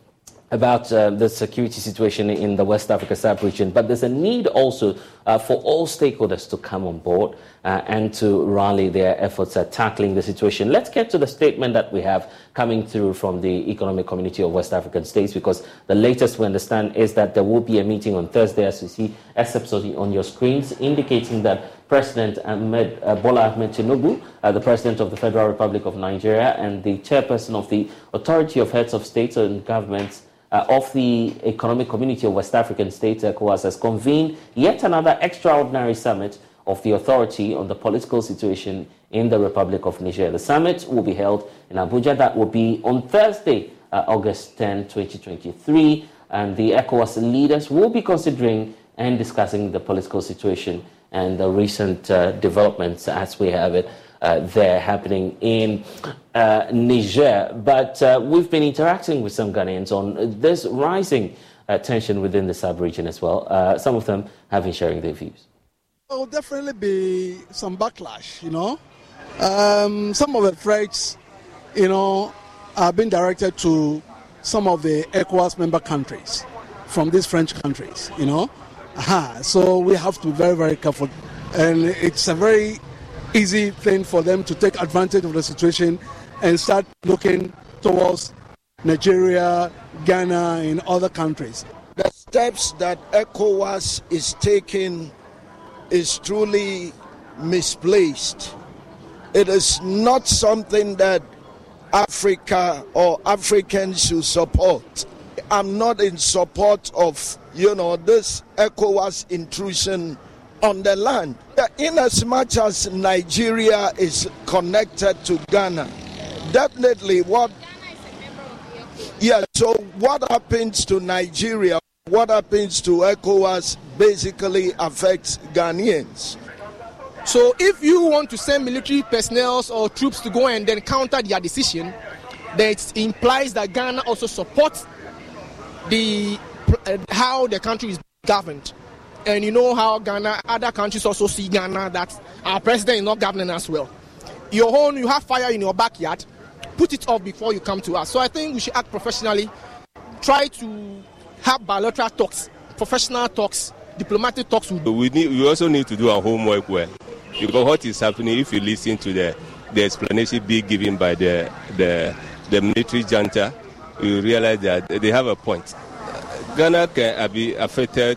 about uh, the security situation in the West Africa sub-region, but there's a need also uh, for all stakeholders to come on board uh, and to rally their efforts at tackling the situation. Let's get to the statement that we have coming through from the Economic Community of West African States, because the latest we understand is that there will be a meeting on Thursday, as you see excerpts on your screens, indicating that President Ahmed, uh, Bola Ahmed Tinubu, uh, the President of the Federal Republic of Nigeria, and the Chairperson of the Authority of Heads of States and Governments uh, of the Economic Community of West African States, ECOWAS, has convened yet another extraordinary summit of the authority on the political situation in the Republic of Niger. The summit will be held in Abuja. That will be on Thursday, uh, August 10, 2023. And the ECOWAS leaders will be considering and discussing the political situation and the recent uh, developments as we have it uh, there happening in uh, Niger. But uh, we've been interacting with some Ghanaians on this rising uh, tension within the sub region as well. Uh, some of them have been sharing their views. There will definitely be some backlash, you know. Um, some of the threats, you know, are being directed to some of the ECOWAS member countries from these French countries, you know. So we have to be very, very careful. And it's a very easy thing for them to take advantage of the situation and start looking towards Nigeria, Ghana, and other countries. The steps that ECOWAS is taking is truly misplaced. It is not something that Africa or Africans should support. I'm not in support of, you know, this ECOWAS intrusion on the land. In as much as Nigeria is connected to Ghana, definitely what yeah, so what happens to Nigeria, what happens to ECOWAS basically affects Ghanaians. So if you want to send military personnel or troops to go and then counter their decision, then it implies that Ghana also supports the uh, how the country is governed. And you know how Ghana, other countries also see Ghana that our president is not governing as well. Your own, you have fire in your backyard, put it off before you come to us. So I think we should act professionally, try to have bilateral talks, professional talks, diplomatic talks. We, need, we also need to do our homework well. Because what is happening, if you listen to the, the explanation being given by the, the, the military junta, you realize that they have a point. Ghana can be affected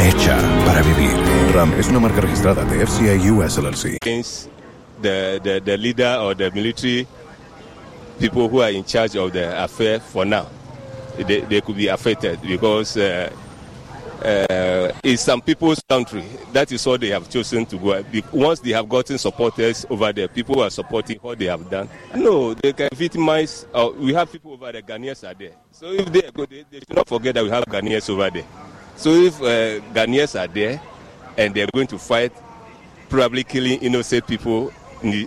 Hecha para vivir. RAM es una marca registrada de FCA US LLC. The, the, the leader or the military people who are in charge of the affair for now, they, they could be affected because uh, uh, it's some people's country. That is what they have chosen to go. Once they have gotten supporters over there, people who are supporting what they have done. No, they can victimize. Uh, we have people over there, Ghanaians are there. So if they go, they, they should not forget that we have Ghanaians over there. So if uh, Ghanaians are there and they're going to fight, probably killing innocent people the,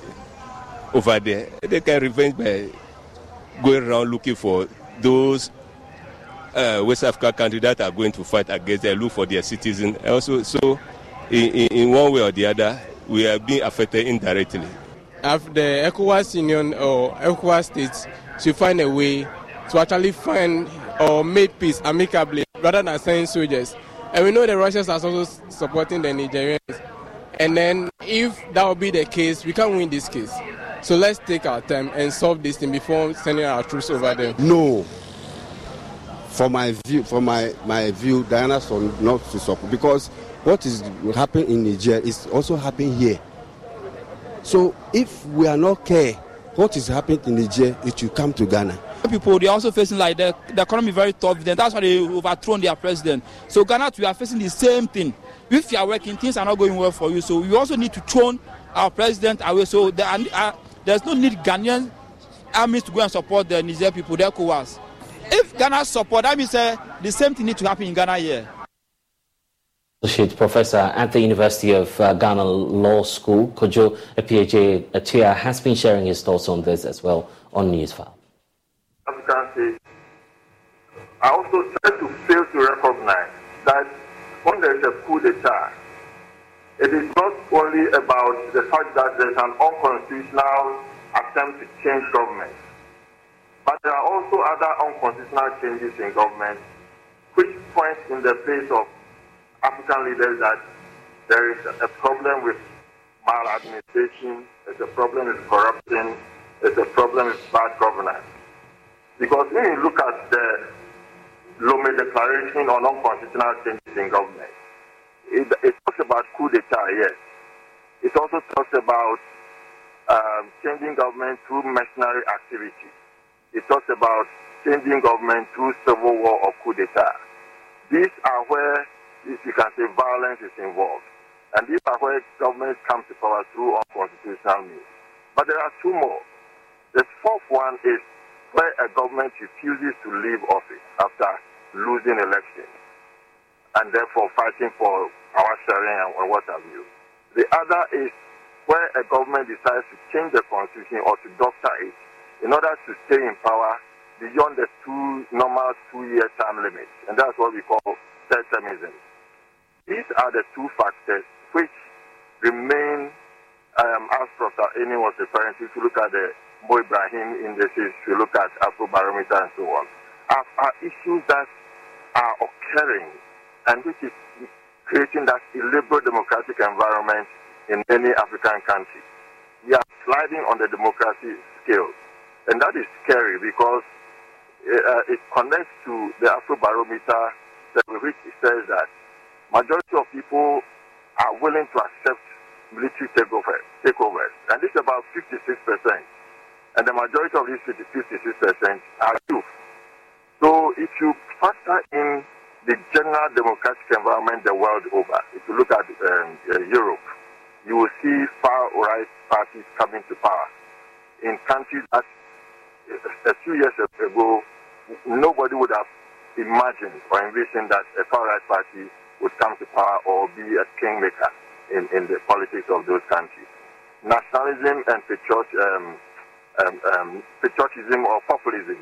over there, they can revenge by going around looking for those uh, West African countries that are going to fight against them, look for their citizens. Also, so in, in, one way or the other, we are being affected indirectly. If the ECOWAS Union or ECOWAS states should find a way to actually find or make peace amicably rather than sending soldiers. And we know the Russians are also supporting the Nigerians. And then if that will be the case, we can win this case. So let's take our time and solve this thing before sending our troops over there. No, for my view, for my, my view, Diana should not to support because what is happening in Niger is also happening here. So if we are not care what is happening in Niger, it will come to Ghana. People they are also facing like the, the economy very tough. Then that's why they overthrown their president. So Ghana, we are facing the same thing. If you are working, things are not going well for you. So we also need to throw our president away. So there are, uh, there's no need Ghanaian armies to go and support the Niger people. Their cowards. If Ghana support, that means uh, the same thing need to happen in Ghana here. Associate Professor at the University of uh, Ghana Law School, Kojo Appiagyei-Atua, has been sharing his thoughts on this as well on Newsfile. I also try to fail to recognize that when there is a coup d'etat, it is not only about the fact that there's an unconstitutional attempt to change government, but there are also other unconstitutional changes in government which point in the face of African leaders that there is a problem with maladministration, there's a problem with corruption, there's a problem with bad governance. Because when you look at the Lomé Declaration on unconstitutional changes in government, it, it talks about coup d'etat, yes. It also talks about um, changing government through mercenary activity. It talks about changing government through civil war or coup d'etat. These are where, if you can say, violence is involved. And these are where governments come to power through unconstitutional means. But there are two more. The fourth one is where a government refuses to leave office after losing elections and therefore fighting for power sharing and what have you. The other is where a government decides to change the constitution or to doctor it in order to stay in power beyond the two normal two-year term limit, and that's what we call third termism. These are the two factors which remain, um, as Professor Eni was referring to, if you look at the Mo Ibrahim indices, you look at Afrobarometer and so on, are, are issues that are occurring and which is creating that illiberal democratic environment in many African countries. We are sliding on the democracy scale. And that is scary because uh, it connects to the Afrobarometer which says that majority of people are willing to accept military takeovers, takeovers. and is about 56%. And the majority of these 56% are youth. So if you factor in the general democratic environment the world over, if you look at um, uh, Europe, you will see far-right parties coming to power in countries that uh, a few years ago nobody would have imagined or envisioned that a far-right party would come to power or be a kingmaker in, in the politics of those countries. Nationalism and patriot, um, um, um, patriotism or populism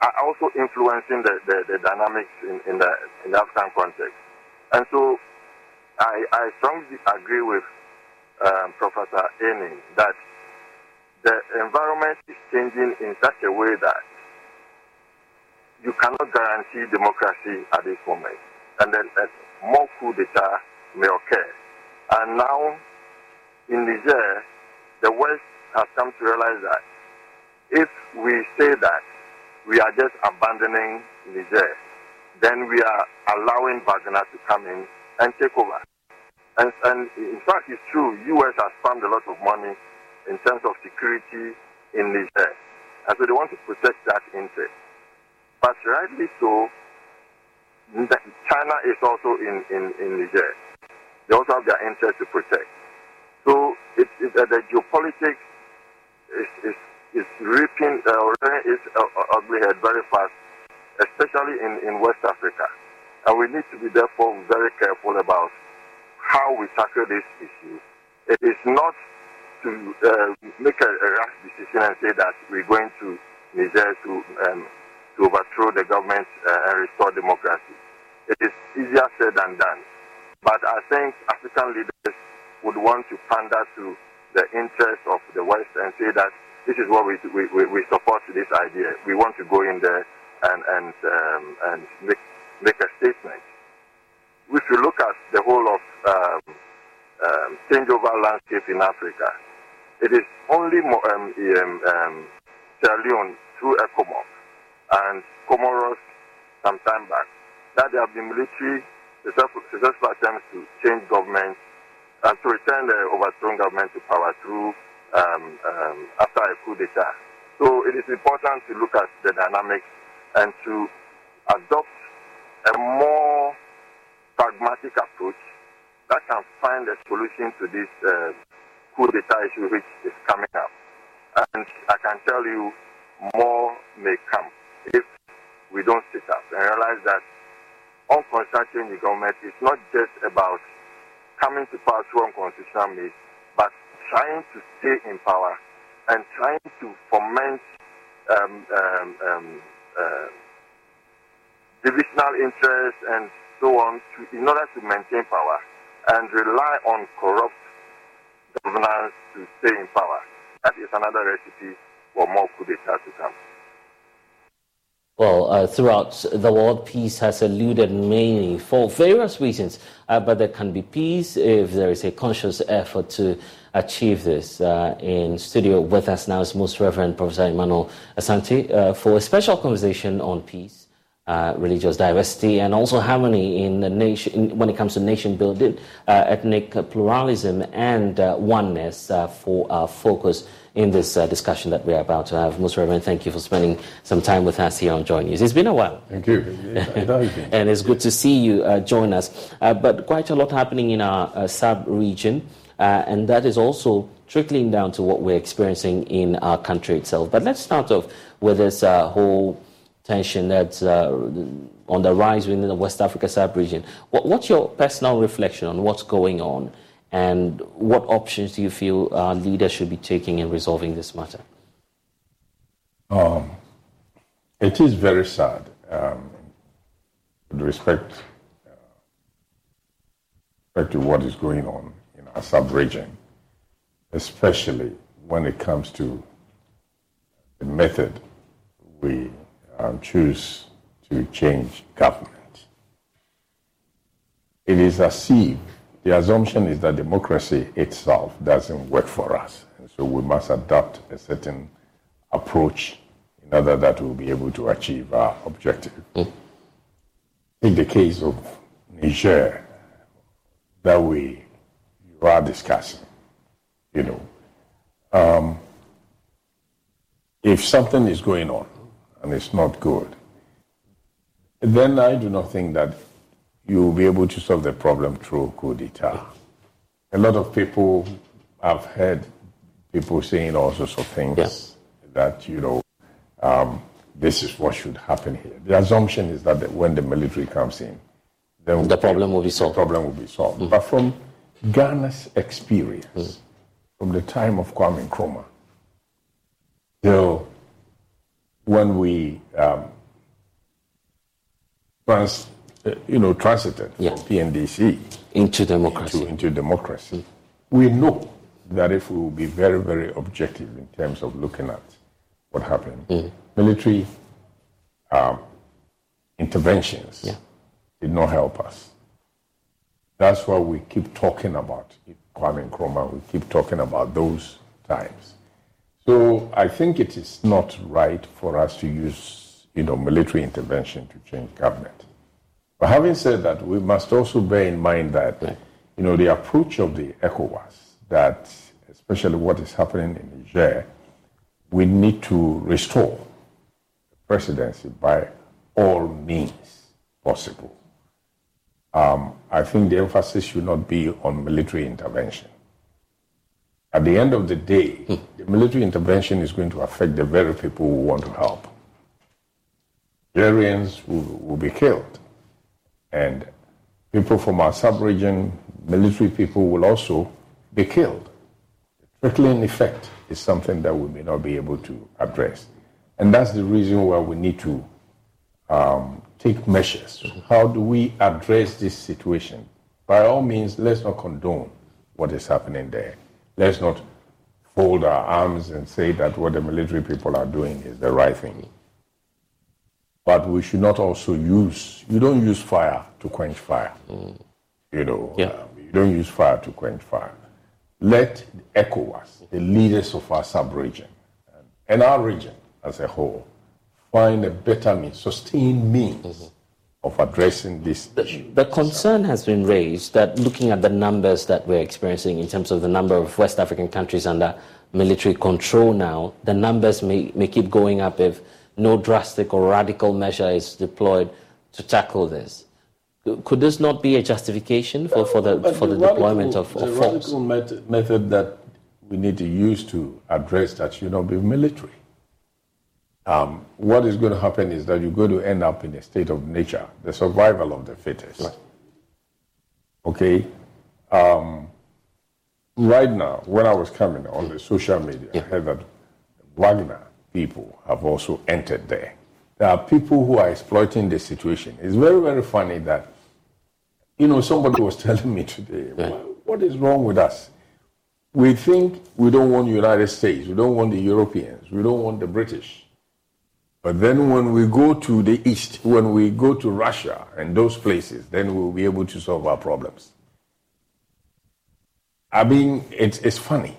are also influencing the, the, the dynamics in, in, the, in the African context. And so I, I strongly agree with um, Professor Eni that the environment is changing in such a way that you cannot guarantee democracy at this moment. And then uh, more coup d'etat may occur. And now in Niger, the West has come to realize that if we say that we are just abandoning Niger, then we are allowing Wagner to come in and take over. And, and in fact, it's true, U.S. has spent a lot of money in terms of security in Niger. And so they want to protect that interest. But rightly so, China is also in, in, in Niger. They also have their interest to protect. So it, it, uh, the geopolitics is, is, is reaping uh, its uh, ugly head very fast, especially in, in West Africa. And we need to be therefore very careful about how we tackle this issue. It is not to uh, make a, a, rash decision and say that we're going to Niger to um, to overthrow the government uh, and restore democracy. It is easier said than done. But I think African leaders would want to pander to the interests of the West and say that this is what we, we, we support this idea. We want to go in there and, and, um, and make, make a statement. If you look at the whole of um, um, changeover landscape in Africa, it is only um, um, um, Sierra Leone through ECOMOG and Comoros some time back that there have been military successful, successful attempts to change government and to return the overthrown government to power through um, um, after a coup d'etat. So it is important to look at the dynamics and to adopt a more pragmatic approach that can find a solution to this uh, coup d'etat issue which is coming up. And I can tell you more may come if we don't sit up and realize that unconstitutional change in government is not just about coming to power through unconstitutional means, but trying to stay in power and trying to foment um, um, um, uh, divisional interests and so on to, in order to maintain power and rely on corrupt governance to stay in power. That is another recipe for more coup d'etat to come. Well, uh, throughout the world, peace has eluded many for various reasons, uh, but there can be peace if there is a conscious effort to achieve this. Uh, in studio with us now is Most Reverend Professor Emmanuel Asante uh, for a special conversation on peace. Uh, religious diversity and also harmony in the nation when it comes to nation building, uh, ethnic pluralism, and oneness for our focus in this uh, discussion that we're about to have. Most Reverend, thank you for spending some time with us here on Joy News. It's been a while. Thank you. and it's good to see you uh, join us. Uh, but quite a lot happening in our uh, sub region, uh, and that is also trickling down to what we're experiencing in our country itself. But let's start off with this uh, whole tension that's on the rise within the West Africa sub region. What, what's your personal reflection on what's going on? And what options do you feel our leaders should be taking in resolving this matter? Um, it is very sad um, with respect, uh, respect to what is going on in our sub region, especially when it comes to the method we um, choose to change government. It is as if the assumption is that democracy itself doesn't work for us. And so we must adopt a certain approach in order that we'll be able to achieve our objective. Mm. In the case of Niger that we are discussing, you know, um, if something is going on and it's not good, then I do not think that you will be able to solve the problem through coup d'etat. A lot of people have heard people saying all sorts of things yeah. that, you know, um, this is what should happen here. The assumption is that when the military comes in, then the problem will be solved. The problem will be solved. Mm. But from Ghana's experience, mm. from the time of Kwame Nkrumah till when we um, trans- uh, you know, transited yeah. from PNDC into democracy. Into, into democracy. Mm. We know that if we will be very, very objective in terms of looking at what happened, mm. military um, interventions yeah. did not help us. That's why we keep talking about Kwame Nkrumah. We keep talking about those times. So I think it is not right for us to use, you know, military intervention to change government. But having said that, we must also bear in mind that, you know, the approach of the ECOWAS, that especially what is happening in Niger, we need to restore the presidency by all means possible. Um, I think the emphasis should not be on military intervention. At the end of the day, hmm. the military intervention is going to affect the very people who want to help. Nigerians will, will be killed. And people from our sub-region, military people will also be killed. The trickling effect is something that we may not be able to address. And that's the reason why we need to um, take measures. How do we address this situation? By all means, let's not condone what is happening there. Let's not fold our arms and say that what the military people are doing is the right thing. But we should not also use, you don't use fire to quench fire. Mm. You know, yeah. um, you don't use fire to quench fire. Let ECOWAS, the leaders of our sub-region, and our region as a whole, find a better means, sustained means mm-hmm. of addressing this the, issue. The concern has been raised that looking at the numbers that we're experiencing in terms of the number of West African countries under military control now, the numbers may, may keep going up if no drastic or radical measure is deployed to tackle this. Could this not be a justification for, for the, for the, the deployment of, of the force? radical met- method that we need to use to address that should not be military. Um, what is going to happen is that you're going to end up in a state of nature, the survival of the fittest. Right. Okay? Um, right now, when I was coming on the social media, yeah. I heard that Wagner people have also entered there. There are people who are exploiting the situation. It's very, very funny that You know, somebody was telling me today, "What- is wrong with us? We think we don't want the United States, we don't want the Europeans, we don't want the British. But then when we go to the East, when we go to Russia and those places, then we'll be able to solve our problems. I mean, it's, it's funny.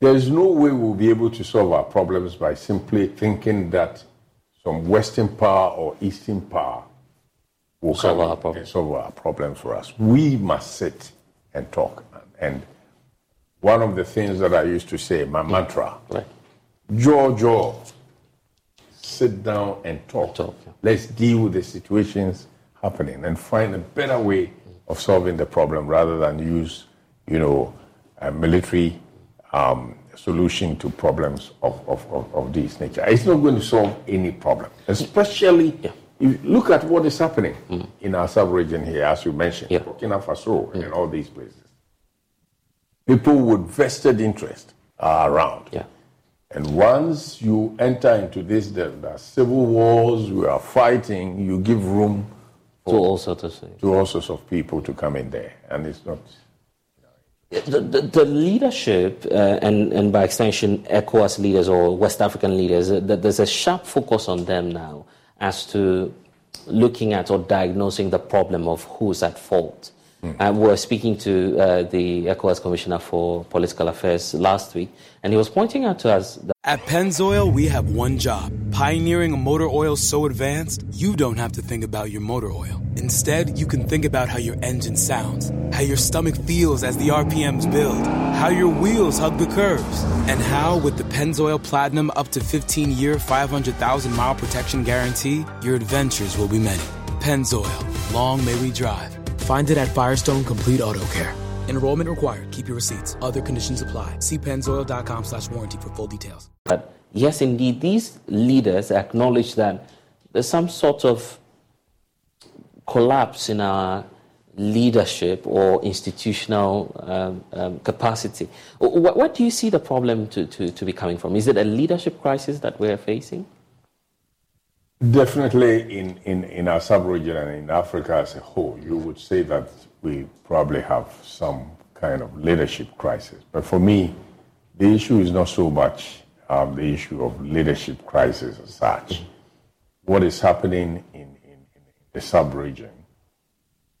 There's no way we'll be able to solve our problems by simply thinking that some Western power or Eastern power will Solve come our and solve our problems for us. We must sit and talk. And one of the things that I used to say, my mantra, jaw, jaw, sit down and talk. Let's deal with the situations happening and find a better way of solving the problem rather than use, you know, a military um, solution to problems of, of, of, of this nature. It's not going to solve any problem, especially if you look at what is happening in our sub-region here, as you mentioned, Burkina Faso and all these places. People with vested interest are around. And once you enter into this, there, there are civil wars, we are fighting, you give room To all sorts of things. to all sorts of people to come in there. And it's not. The, the, the leadership, uh, and, and by extension, ECOWAS leaders or West African leaders, uh, there's a sharp focus on them now as to looking at or diagnosing the problem of who's at fault. Uh, we were speaking to uh, the ECOWAS Commissioner for Political Affairs last week, and he was pointing out to us that At Pennzoil, we have one job pioneering a motor oil so advanced you don't have to think about your motor oil. Instead, you can think about how your engine sounds, how your stomach feels as the RPMs build, how your wheels hug the curves, and how, with the Pennzoil Platinum up to 15 year, 500,000 mile protection guarantee, your adventures will be many. Pennzoil, long may we drive. Find it at Firestone Complete Auto Care. Enrollment required. Keep your receipts. Other conditions apply. See pennzoil.com slash warranty for full details. that yes, indeed, these leaders acknowledge that there's some sort of collapse in our leadership or institutional um, um, capacity. What, what do you see the problem to, to, to be coming from? Is it a leadership crisis that we're facing? Definitely in, in, in our sub-region and in Africa as a whole, you would say that we probably have some kind of leadership crisis. But for me, the issue is not so much um, the issue of leadership crisis as such. What is happening in, in, in the sub-region,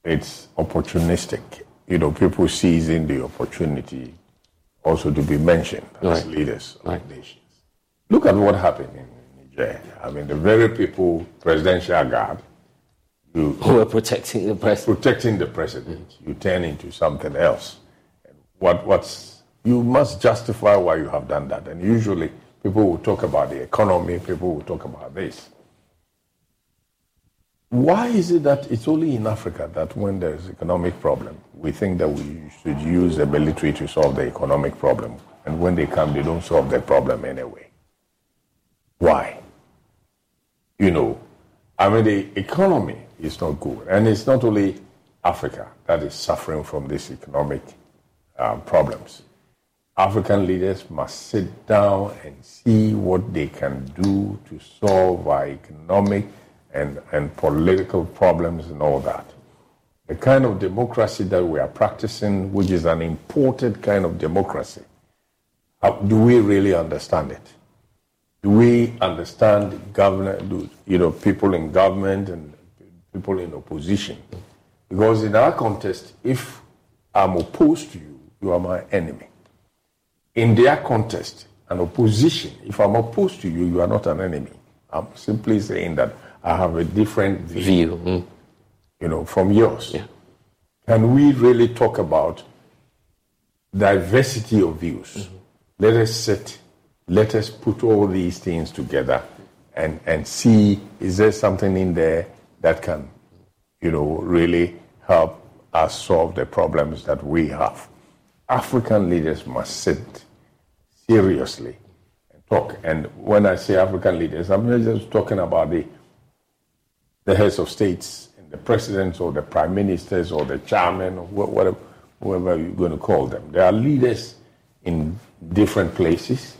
it's opportunistic. You know, people seizing the opportunity also to be mentioned as Right. leaders of nations. Look at what happened in Niger. I mean, the very people, presidential guard, you, who are protecting the president, protecting the president, you turn into something else. What, what's you must justify why you have done that. And usually, people will talk about the economy. People will talk about this. Why is it that it's only in Africa that when there's economic problem, we think that we should use the military to solve the economic problem, and when they come, they don't solve the problem anyway? Why? You know, I mean, the economy is not good, and it's not only Africa that is suffering from these economic um, problems. African leaders must sit down and see what they can do to solve our economic and, and political problems and all that. The kind of democracy that we are practicing, which is an imported kind of democracy, how, do we really understand it? Do we understand government, you know, people in government and people in opposition? Because in our contest, if I'm opposed to you, you are my enemy. In their contest, an opposition, if I'm opposed to you, you are not an enemy. I'm simply saying that I have a different view, mm. you know, from yours. Can we really talk about diversity of views? Mm-hmm. Let us sit, let us put all these things together and, and see is there something in there that can, you know, really help us solve the problems that we have. African leaders must sit seriously and talk. And when I say African leaders, I'm not just talking about the, the heads of states and the presidents or the prime ministers or the chairman or whatever, whoever you're going to call them. There are leaders in different places.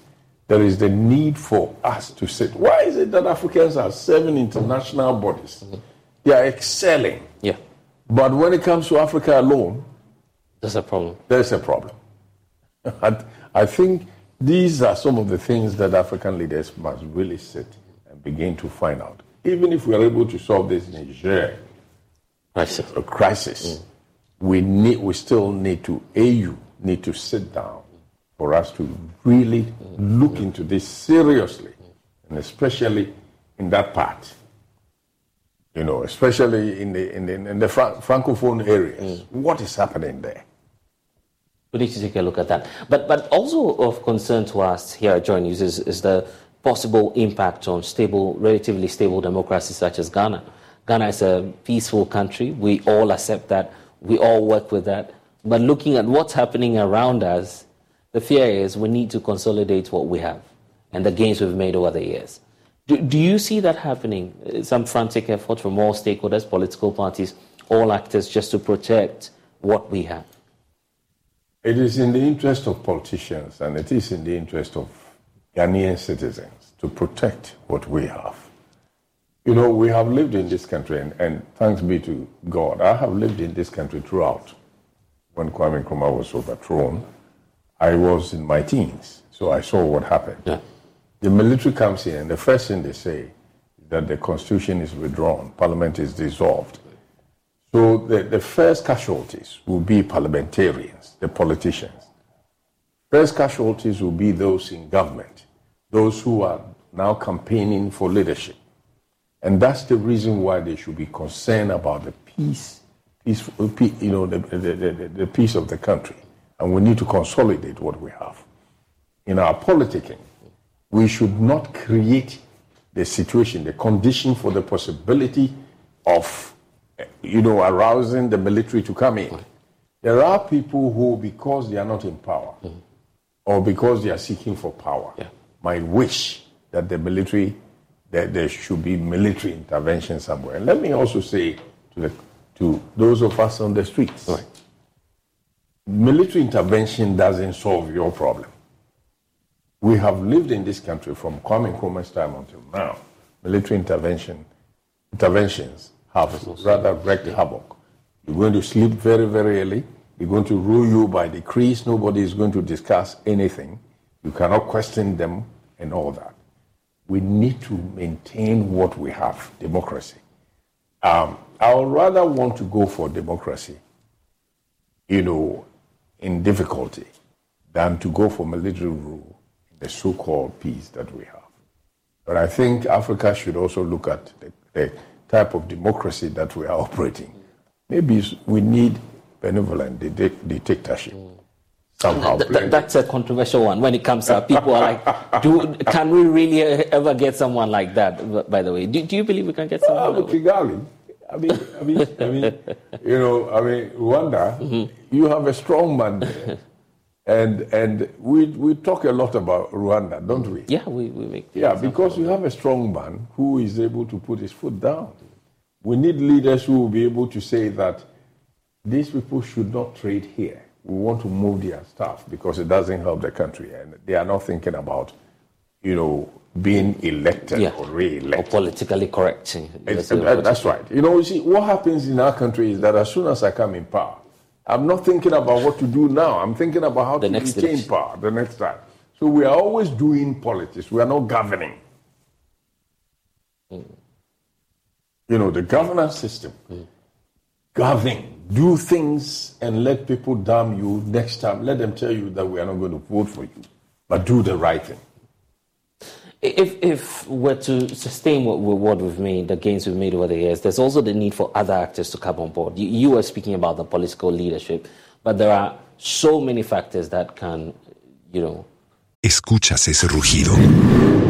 There is the need for us to sit. Why is it that Africans are serving international bodies? They are excelling. Yeah. But when it comes to Africa alone, there's a problem. There's a problem. I, I think these are some of the things that African leaders must really sit and begin to find out. Even if we are able to solve this Niger crisis, a crisis, mm. we need, we still need to AU need to sit down for us to really mm. look into this seriously, and especially in that part you know, especially in the in the, in the Fra- francophone areas. Mm. What is happening there? We need to take a look at that. But but also of concern to us here at Joy News is, is the possible impact on stable, relatively stable democracies such as Ghana. Ghana is a peaceful country. We all accept that. We all work with that. But looking at what's happening around us, the fear is we need to consolidate what we have and the gains we've made over the years. Do, do you see that happening? Some frantic effort from all stakeholders, political parties, all actors, just to protect what we have? It is in the interest of politicians and it is in the interest of Ghanaian citizens to protect what we have. You know, we have lived in this country, and, and thanks be to God, I have lived in this country throughout. When Kwame Nkrumah was overthrown, I was in my teens, so I saw what happened. Yeah. The military comes in, and the first thing they say is that the constitution is withdrawn, parliament is dissolved. So the, the first casualties will be parliamentarians, the politicians. First casualties will be those in government, those who are now campaigning for leadership. And that's the reason why they should be concerned about the peace, peace you know, the, the, the, the peace of the country. And we need to consolidate what we have. In our politicking, we should not create the situation, the condition for the possibility of, you know, arousing the military to come in. There are people who, because they are not in power, mm-hmm. or because they are seeking for power, yeah. might wish that the military, that there should be military intervention somewhere. And let me also say to, the, to those of us on the streets, right. military intervention doesn't solve your problem. We have lived in this country from Kwame Nkrumah's time until now. Military intervention, interventions have rather wreaked havoc. You're going to sleep very, very early. They're going to rule you by decrees. Nobody is going to discuss anything. You cannot question them and all that. We need to maintain what we have democracy. Um, I would rather want to go for democracy, you know, in difficulty than to go for military rule the so-called peace that we have. But I think Africa should also look at the, the type of democracy that we are operating. Maybe we need benevolent dictatorship. Somehow. Th- th- that's a controversial one. When it comes up, people are like, do, can we really ever get someone like that, by the way? Do, do you believe we can get someone uh, Kigali. I mean, I mean, I mean, you know, I mean, Rwanda, mm-hmm. you have a strong man there. And and we we talk a lot about Rwanda, don't we? Yeah, we, we make Yeah, because you have a strong man who is able to put his foot down. We need leaders who will be able to say that these people should not trade here. We want to move their stuff because it doesn't help the country. And they are not thinking about, you know, being elected yeah. or re-elected. Or politically correct. That's, that's right. You know, you see, what happens in our country is that as soon as I come in power, I'm not thinking about what to do now. I'm thinking about how the to next retain election. power the next time. So we are always doing politics. We are not governing. Mm. You know, the governance system. Mm. Govern. Do things and let people damn you next time. Let them tell you that we are not going to vote for you. But do the right thing. If, if we're to sustain what, what we've made, the gains we've made over the years, there's also the need for other actors to come on board. You, you were speaking about the political leadership, but there are so many factors that can, you know. Escuchas ese rugido.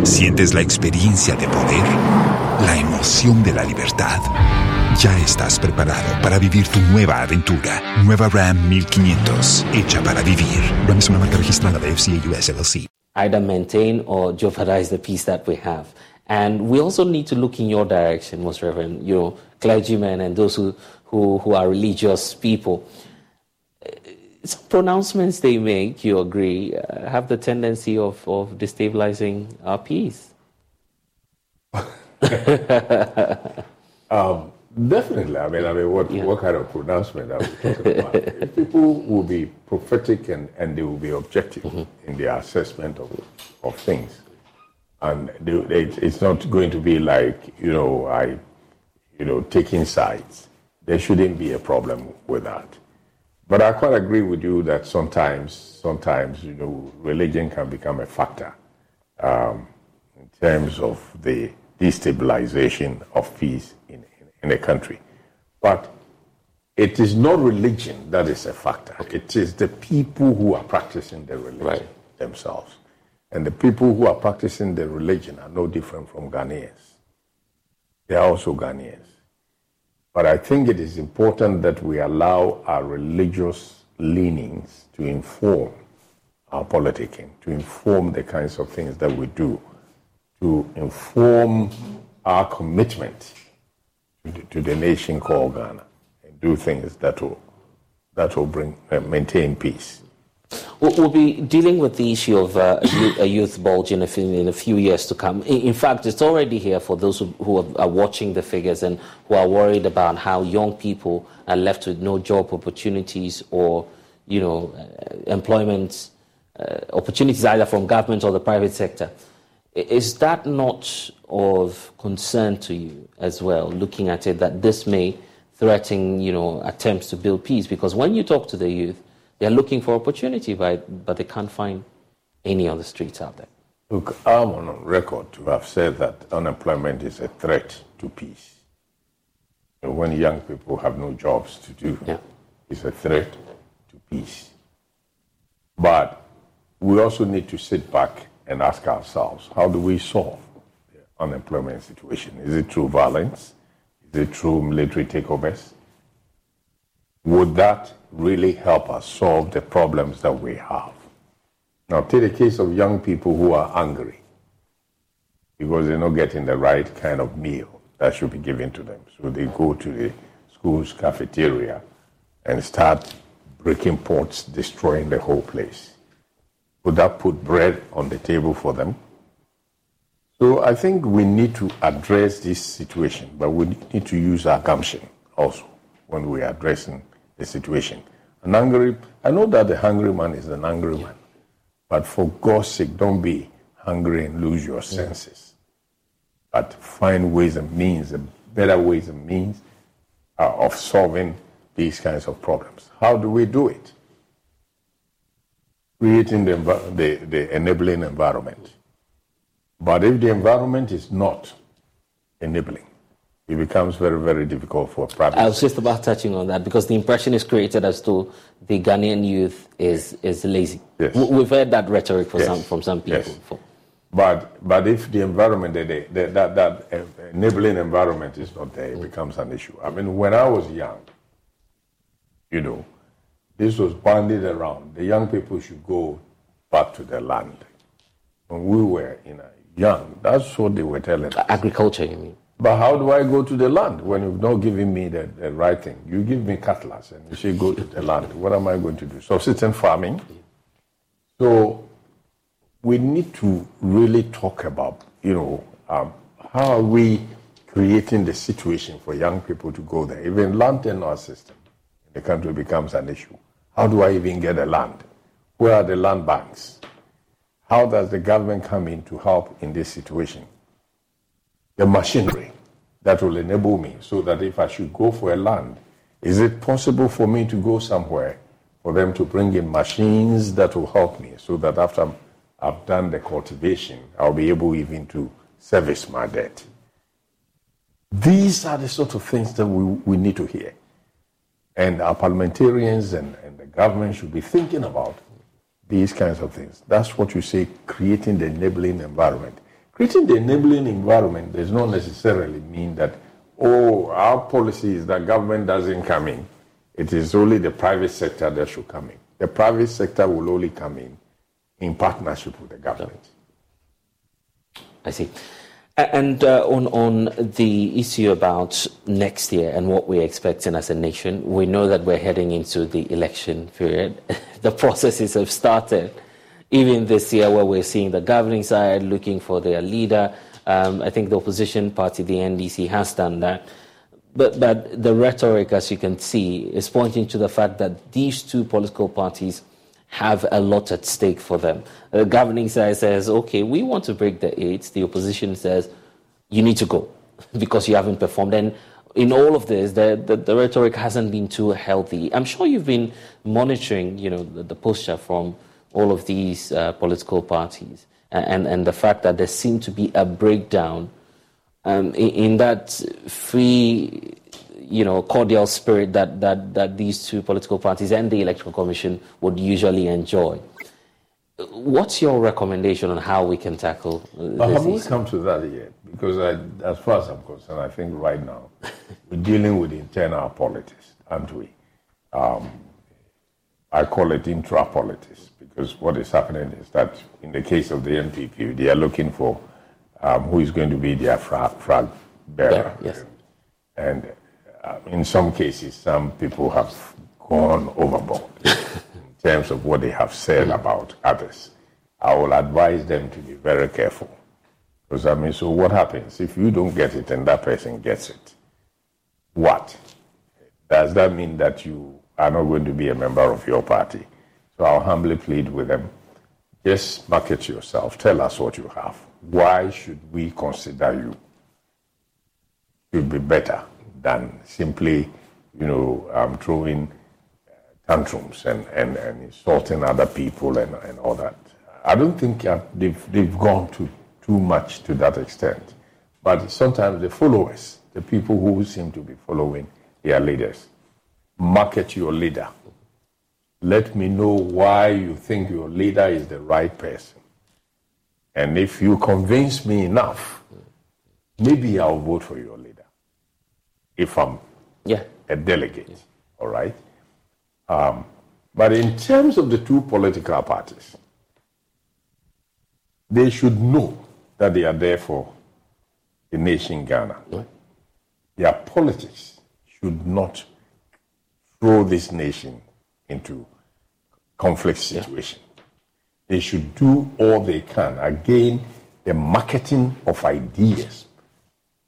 Sientes la experiencia de poder, la emoción de la libertad. Ya estás preparado para vivir tu nueva aventura. Nueva Ram 1500, hecha para vivir. Ram es una marca registrada de FCA US LLC. Either maintain or jeopardize the peace that we have. And we also need to look in your direction, Most Reverend, you know, clergymen and those who, who, who are religious people. Some pronouncements they make, you agree, uh, have the tendency of, of destabilizing our peace. um, Definitely. I mean, I mean, what, what kind of pronouncement are we talking about? People will be prophetic and, and they will be objective Mm-hmm. in their assessment of, of things. And they, they, it's not going to be like, you know, I, you know, taking sides. There shouldn't be a problem with that. But I quite agree with you that sometimes, sometimes, you know, religion can become a factor um, in terms of the destabilization of peace in, a country. But it is not religion that is a factor. It is the people who are practicing the religion themselves. And the people who are practicing the religion are no different from Ghanaians. They are also Ghanaians. But I think it is important that we allow our religious leanings to inform our politicking, to inform the kinds of things that we do, to inform our commitment to the, nation called Ghana, and do things that will, that will bring, uh, maintain peace. We'll, be dealing with the issue of uh, a youth, bulge in a, few, years to come. In, fact, it's already here for those who, who are, are watching the figures and who are worried about how young people are left with no job opportunities or, you know, uh, employment uh, opportunities either from government or the private sector. Is that not of concern to you as well, looking at it that this may threaten, you know, attempts to build peace? Because when you talk to the youth, they're looking for opportunity, but, but they can't find any on the streets out there. Look, I'm on record to have said that unemployment is a threat to peace. When young people have no jobs to do, it's a threat to peace. But we also need to sit back and ask ourselves how do we solve the unemployment situation? Is it through violence? Is it through military takeovers? Would that really help us solve the problems that we have? Now, take the case of young people who are angry because they're not getting the right kind of meal that should be given to them. So they go to the school's cafeteria and start breaking pots, destroying the whole place. Would that put bread on the table for them? So I think we need to address this situation, but we need to use our gumption also when we are addressing the situation. An angry, I know that the hungry man is an angry man, but for God's sake, don't be hungry and lose your senses. But find ways and means, better ways and means uh, of solving these kinds of problems. How do we do it? Creating the, the, the enabling environment. But if the environment is not enabling, it becomes very, very difficult for private. I was just about touching on that because the impression is created as though the Ghanaian youth is, is lazy. Yes. We've heard that rhetoric Yes. some, from some people. Yes. But but if the environment, that that enabling environment is not there, it becomes an issue. I mean, when I was young, you know, this was bandied around. The young people should go back to their land. When we were you know, young, that's what they were telling us. Agriculture, you mean? But how do I go to the land when you've not given me the, the right thing? You give me cutlass and you say go to the land. What am I going to do? Subsistence farming. So we need to really talk about, you know, um, how are we creating the situation for young people to go there? Even land tenure system in the country becomes an issue. How do I even get a land? Where are the land banks? How does the government come in to help in this situation? The machinery that will enable me so that if I should go for a land, is it possible for me to go somewhere for them to bring in machines that will help me so that after I've done the cultivation, I'll be able even to service my debt? These are the sort of things that we, we need to hear. And our parliamentarians and, and the government should be thinking about these kinds of things. That's what you say, creating the enabling environment. Creating the enabling environment does not necessarily mean that, oh, our policy is that government doesn't come in. It is only the private sector that should come in. The private sector will only come in in partnership with the government. I see. And uh, on on the issue about next year and what we're expecting as a nation, we know that we're heading into the election period. the processes have started, even this year, where we're seeing the governing side looking for their leader. Um, I think the opposition party, the NDC, has done that. But, but the rhetoric, as you can see, is pointing to the fact that these two political parties have a lot at stake for them. The governing side says, okay, we want to break the eight. The opposition says, you need to go because you haven't performed. And in all of this, the, the, the, rhetoric hasn't been too healthy. I'm sure you've been monitoring, you know, the, the posture from all of these uh, political parties and, and the fact that there seemed to be a breakdown um, in, in, that free, you know, cordial spirit that, that, that these two political parties and the Electoral Commission would usually enjoy. What's your recommendation on how we can tackle uh, this? I haven't come to that yet because, I, as far as I'm concerned, I think right now we're dealing with internal politics, aren't we? Um, I call it intra politics because what is happening is that in the case of the NPP, they are looking for um, who is going to be their flag, flag bearer. Yeah, yes. And in some cases, some people have gone overboard in terms of what they have said about others. I will advise them to be very careful. Because I mean, so what happens if you don't get it and that person gets it? What? Does that mean that you are not going to be a member of your party? So I'll humbly plead with them just market yourself. Tell us what you have. Why should we consider you to be better than simply, you know, um, throwing uh, tantrums and, and, and insulting other people and, and all that? I don't think uh, they've, they've gone to too much to that extent. But sometimes the followers, the people who seem to be following their leaders, market your leader let me know why you think your leader is the right person. And if you convince me enough, maybe I'll vote for your leader. If I'm yeah. a delegate, yeah. all right? Um, but in terms of the two political parties, they should know that they are there for the nation Ghana. Their politics should not throw this nation into conflict situation. Yeah. They should do all they can. Again, the marketing of ideas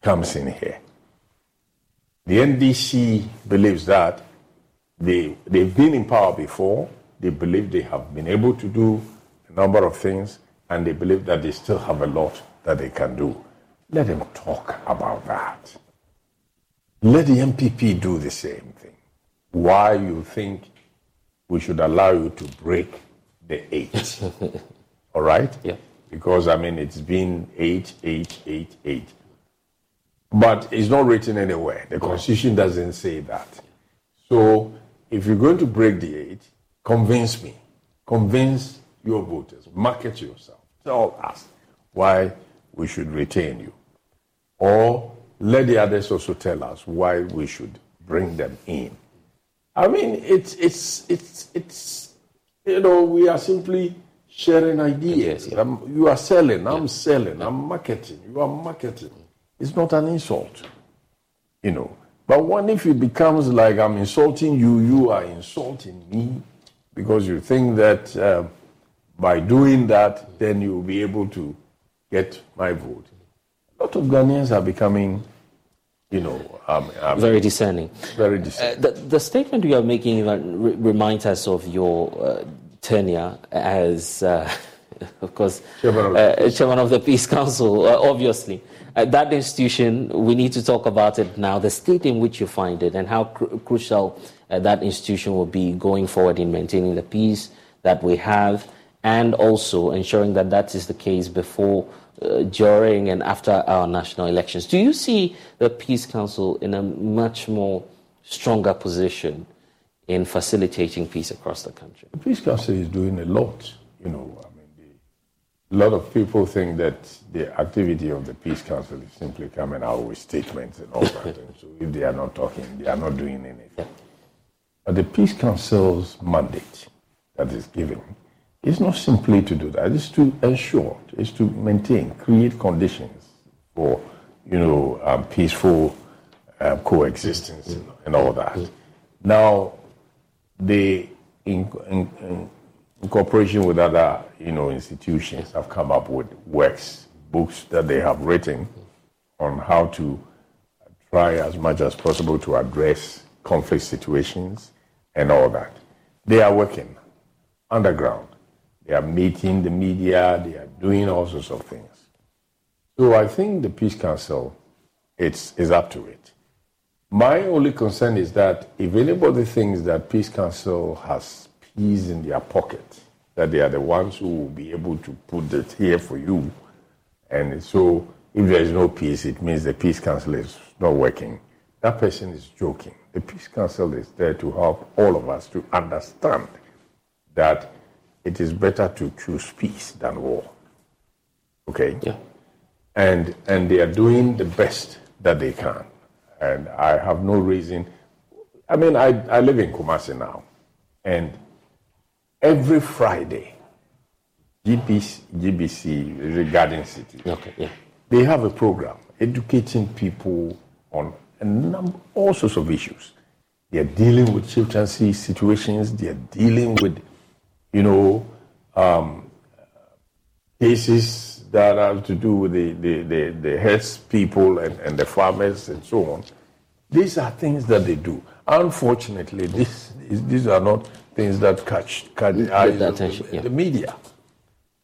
comes in here. The NDC believes that they, they've been in power before, they believe they have been able to do a number of things, and they believe that they still have a lot that they can do. Let them talk about that. Let the NPP do the same thing. Why you think we should allow you to break the eight. All right? Yeah. Because, I mean, it's been eight, eight, eight, eight. But it's not written anywhere. The Constitution doesn't say that. So, if you're going to break the eight, convince me. Convince your voters. Market yourself. Tell us why we should retain you. Or let the others also tell us why we should bring them in. I mean, it's it's it's it's you know we are simply sharing ideas. Yeah. you are selling, yeah. I'm selling, yeah. I'm marketing, you are marketing. It's not an insult, you know. But when if it becomes like I'm insulting you, you are insulting me because you think that uh, by doing that, then you will be able to get my vote. A lot of Ghanaians are becoming you know, um, um, very discerning. Very discerning. Uh, the, the, statement you are making reminds us of your uh, tenure as, uh, of course, chairman of, uh, chairman of, the Peace Council, uh, obviously. Uh, that institution, we need to talk about it now, the state in which you find it, and how cr- crucial that institution will be going forward in maintaining the peace that we have, and also ensuring that that is the case before uh, during and after our national elections. Do you see the Peace Council in a much more stronger position in facilitating peace across the country? The Peace Council is doing a lot. You know, I mean, the, a lot of people think that the activity of the Peace Council is simply coming out with statements and all that. and so if they are not talking, they are not doing anything. But the Peace Council's mandate that is given it's not simply to do that. It's to ensure, it's to maintain, create conditions for, you know, um, peaceful um, coexistence and, and, all that. Now, they, in, in, in, cooperation with other, you know, institutions, have come up with works, books that they have written on how to try as much as possible to address conflict situations and all that. They are working underground. They are meeting the media. They are doing all sorts of things. So I think the Peace Council it's, is up to it. My only concern is that if anybody thinks that Peace Council has peace in their pocket, that they are the ones who will be able to put it here for you, and so if there is no peace, it means the Peace Council is not working. That person is joking. The Peace Council is there to help all of us to understand that it is better to choose peace than war. Okay? Yeah. And, and they are doing the best that they can. And I have no reason. I mean, I, I live in Kumasi now. And every Friday, GBC, GBC regarding city, okay, yeah. they have a program educating people on a number, all sorts of issues. They are dealing with chieftaincy situations. They are dealing with, you know, um, cases that have to do with the, the, the, the heads people and, and the farmers and so on. These are things that they do. Unfortunately, this, these are not things that catch, catch the eyes the of attention, the, yeah. the media.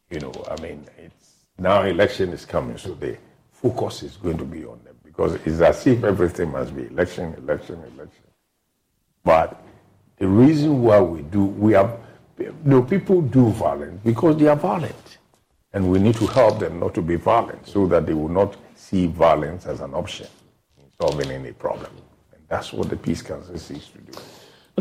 You know, I mean, it's now election is coming, so the focus is going to be on them because it's as if everything must be election, election, election. But the reason why we do, we have, you know, people do violence because they are violent. And we need to help them not to be violent so that they will not see violence as an option in solving any problem. And that's what the Peace Council seeks to do.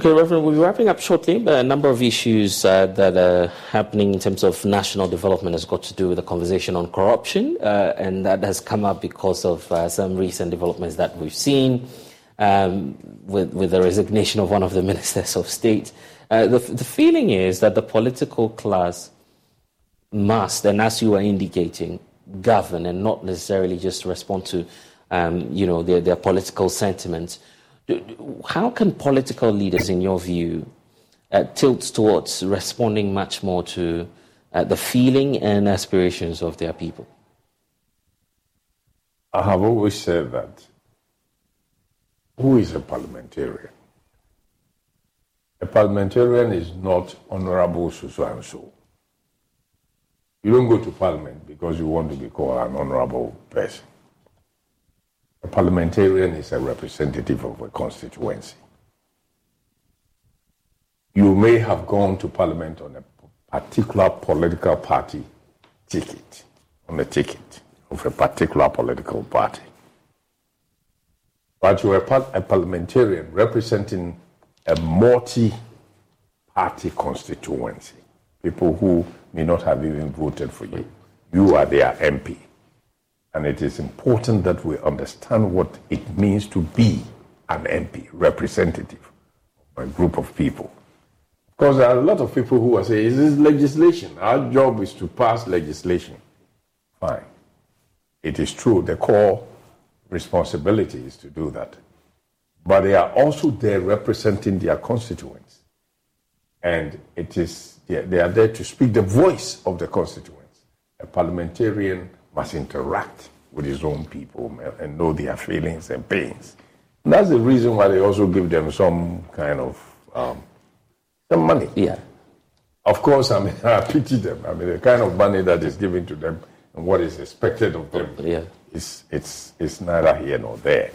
Okay, Reverend, we'll be wrapping up shortly. But a number of issues uh, that are happening in terms of national development has got to do with the conversation on corruption, uh, and that has come up because of uh, some recent developments that we've seen um, with, with the resignation of one of the ministers of state. Uh, the, the feeling is that the political class must, and as you were indicating, govern and not necessarily just respond to, um, you know, their, their political sentiments. How can political leaders, in your view, uh, tilt towards responding much more to uh, the feeling and aspirations of their people? I have always said that who is a parliamentarian? A parliamentarian is not honorable so and so. You don't go to parliament because you want to be called an honorable person. A parliamentarian is a representative of a constituency. You may have gone to parliament on a particular political party ticket, on a ticket of a particular political party. But you're a, a parliamentarian representing a multi party constituency, people who may not have even voted for you. You are their MP. And it is important that we understand what it means to be an MP, representative of a group of people. Because there are a lot of people who are saying, is this legislation? Our job is to pass legislation. Fine. It is true, the core responsibility is to do that. But they are also there representing their constituents. And it is, they they are there to speak the voice of the constituents. A parliamentarian must interact with his own people and know their feelings and pains. And that's the reason why they also give them some kind of um, some money. Yeah. Of course, I mean, I pity them. I mean, the kind of money that is given to them and what is expected of them yeah. is it's, it's neither here nor there.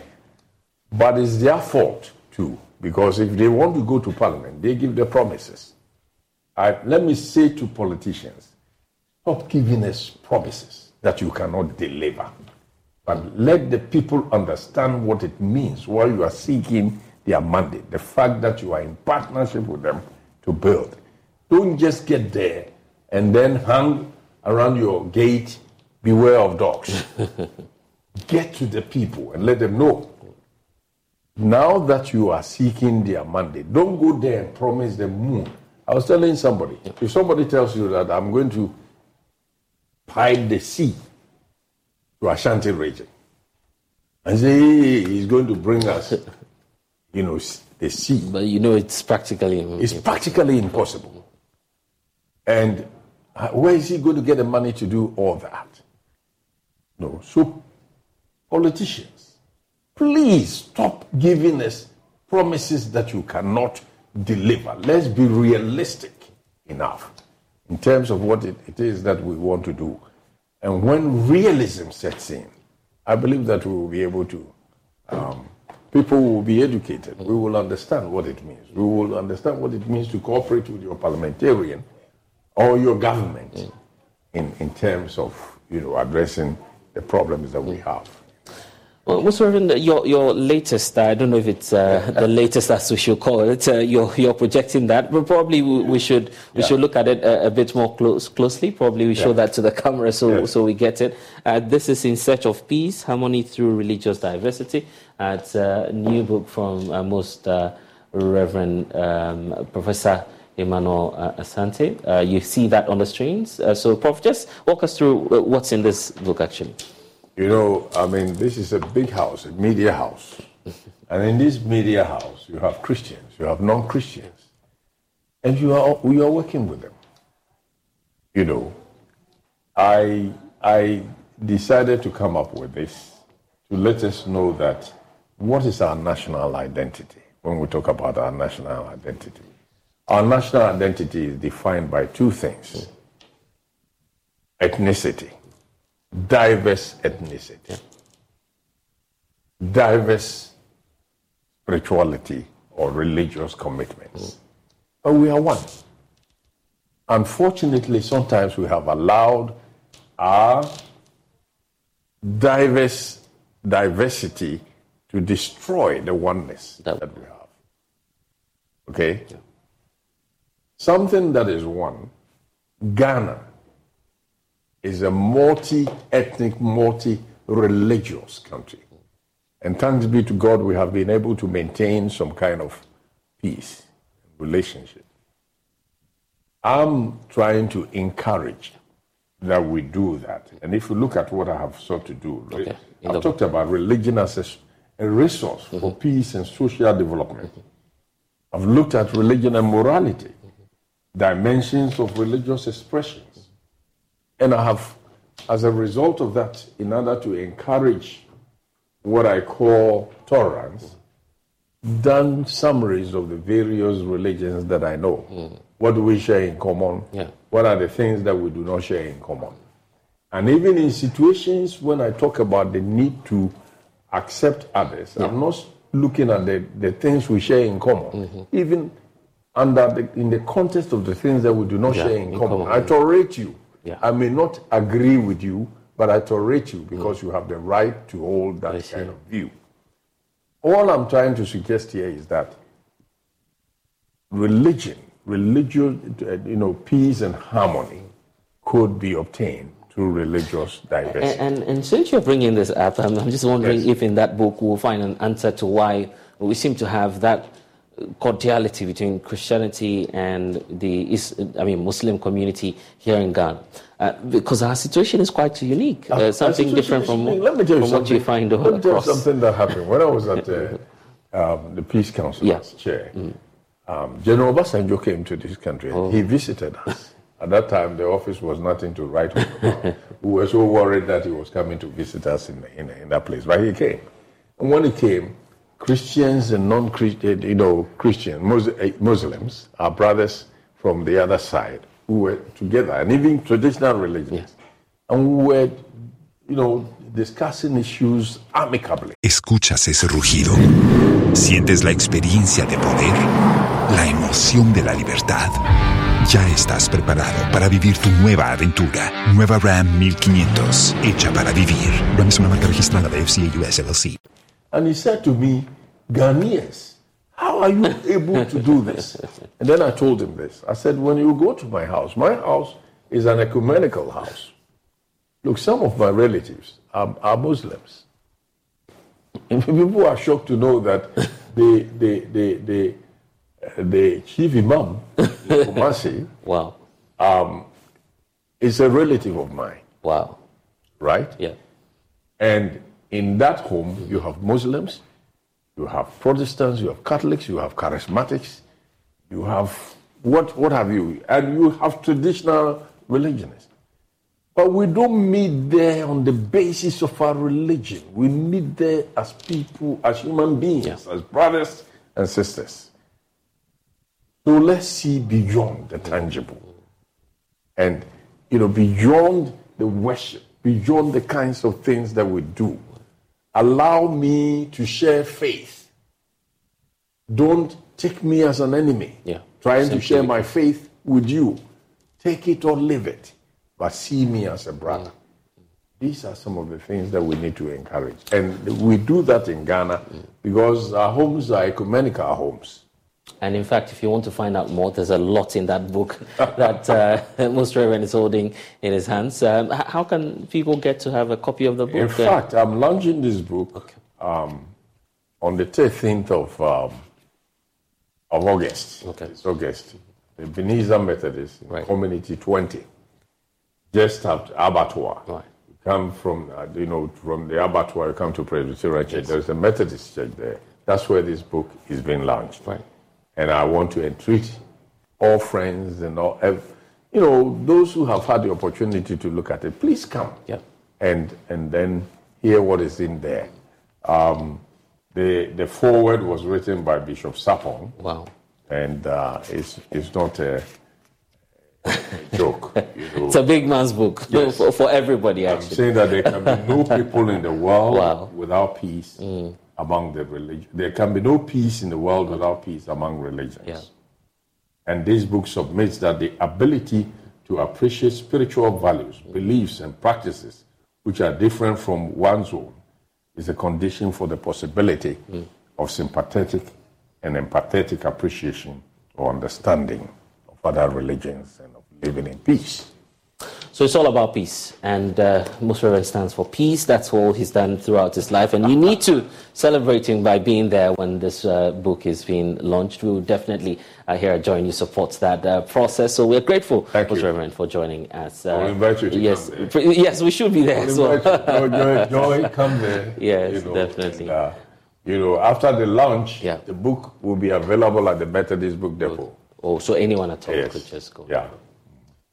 But it's their fault, too, because if they want to go to parliament, they give the promises. I, let me say to politicians stop giving us promises that you cannot deliver. But let the people understand what it means while you are seeking their mandate, the fact that you are in partnership with them to build. Don't just get there and then hang around your gate, beware of dogs. get to the people and let them know. Now that you are seeking their mandate, don't go there and promise them moon. I was telling somebody, if somebody tells you that I'm going to pipe the sea to Ashanti region, and say hey, he's going to bring us, you know, the sea. But you know it's practically It's practically impossible. And uh, where is he going to get the money to do all that? No. So politicians Please stop giving us promises that you cannot deliver. Let's be realistic enough in terms of what it, it is that we want to do. And when realism sets in, I believe that we will be able to, um, people will be educated. We will understand what it means. We will understand what it means to cooperate with your parliamentarian or your government in, in terms of you know, addressing the problems that we have. Well. Reverend, your, your latest, uh, I don't know if it's uh, the latest as we should call it, uh, you're, you're projecting that, but probably we, we should we yeah. should look at it a, a bit more close, closely. Probably we yeah. show that to the camera so, so we get it. Uh, this is In Search of Peace, Harmony Through Religious Diversity. Uh, it's a new book from uh, most Reverend um, Professor Emmanuel Asante. you see that on the screens. so, Prof, just walk us through what's in this book actually. You know, I mean, this is a big house, a media house. And in this media house, you have Christians, you have non Christians, and you are, we are working with them. You know, I, I decided to come up with this to let us know that what is our national identity when we talk about our national identity. Our national identity is defined by two things hmm. ethnicity diverse ethnicity, diverse spirituality or religious commitments. Mm. But we are one. Unfortunately, sometimes we have allowed our diverse diversity to destroy the oneness that, we have. Okay? Yeah. Something that is one, Ghana is a multi ethnic, multi religious country. And thanks be to God, we have been able to maintain some kind of peace, relationship. I'm trying to encourage that we do that. And if you look at what I have sought to do, okay. I've talked about religion as a, a resource mm-hmm. for peace and social development. Mm-hmm. I've looked at religion and morality, mm-hmm. dimensions of religious expression and I have, as a result of that, in order to encourage what I call tolerance, done summaries of the various religions that I know. Mm. What do we share in common? Yeah. What are the things that we do not share in common? And even in situations when I talk about the need to accept others, yeah. I'm not looking at the, the things we share in common. Mm-hmm. Even under the, in the context of the things that we do not yeah, share in, in common. common. I tolerate you. Yeah. I may not agree with you, but I tolerate you because mm. you have the right to hold that kind of view. All I'm trying to suggest here is that religion, religious, you know, peace and harmony could be obtained through religious diversity. And, and, and since you're bringing this up, I'm, I'm just wondering yes. if in that book we'll find an answer to why we seem to have that cordiality between Christianity and the I mean Muslim community here in Ghana, uh, because our situation is quite unique, uh, something different from, let me tell you from what you find let me tell you something that happened when I was at uh, um, the Peace Council yes. chair. Mm. Um, General Obasanjo came to this country. Oh. He visited us. At that time, the office was nothing to write home about. we were so worried that he was coming to visit us in, in, in that place, but he came. And when he came, Christians and non-Christian, you know, Christian eh, Muslims, our brothers from the other side, who were together, and even traditional religions, yes. and we were, you know, discussing issues amicably. Escuchas ese rugido, sientes la experiencia de poder, la emoción de la libertad. Ya estás preparado para vivir tu nueva aventura. Nueva Ram 1500, hecha para vivir. Ram es una marca registrada de FCA US LLC. And he said to me, Ghanaians, how are you able to do this? And then I told him this. I said, when you go to my house, my house is an ecumenical house. Look, some of my relatives are, are Muslims. And people are shocked to know that the, the, the, the, the chief imam, Kumasi, wow. Um, is a relative of mine. Wow. Right? Yeah. And in that home, you have Muslims, you have Protestants, you have Catholics, you have charismatics, you have what, what have you, and you have traditional religionists. But we don't meet there on the basis of our religion. We meet there as people, as human beings, as brothers and sisters. So let's see beyond the tangible. And, you know, beyond the worship, beyond the kinds of things that we do. Allow me to share faith. Don't take me as an enemy. Yeah. Trying Simply to share my faith with you. Take it or leave it, but see me as a Mm. brother. These are some of the things that we need to encourage. And we do that in Ghana Mm. because our homes are ecumenical homes. And in fact, if you want to find out more, there's a lot in that book that uh, Most Reverend is holding in his hands. Um, how can people get to have a copy of the book? In fact, I'm launching this book um, on the 13th of, um, of August. Okay. It's August. The Ebenezer Methodist Community 20, just after Abattoir. Right. You come from, uh, you know, from the Abattoir, you come to Presbyterian Church. There's a Methodist church there. That's where this book is being launched. Right. And I want to entreat all friends and all, you know, those who have had the opportunity to look at it, please come. Yeah. And, and then hear what is in there. Um, the, the foreword was written by Bishop Sarpong. Wow. And uh, it's, it's not a, a joke. You know. It's a big man's book for, for everybody, I'm saying that there can be no people in the world Wow. without peace Mm. Among the religions. There can be no peace in the world without peace among religions. Yeah. And this book submits that the ability to appreciate spiritual values, beliefs, and practices which are different from one's own is a condition for the possibility mm. of sympathetic and empathetic appreciation or understanding of other religions and of living in peace. So it's all about peace, and uh, Most Reverend stands for peace. That's all he's done throughout his life, and you need to celebrate him by being there when this uh, book is being launched. We will definitely uh, here at Joy News support that uh, process. So we're grateful, Most Reverend, for joining us. Uh, I'll invite you to yes, come there. pre- yes, we should be there. I'll so. you. Joy, come there. Yes, you know, definitely. and, uh, you know, after the launch, the book will be available at the Methodist Book Depot. Oh, so anyone at all yes. could just go. Yeah.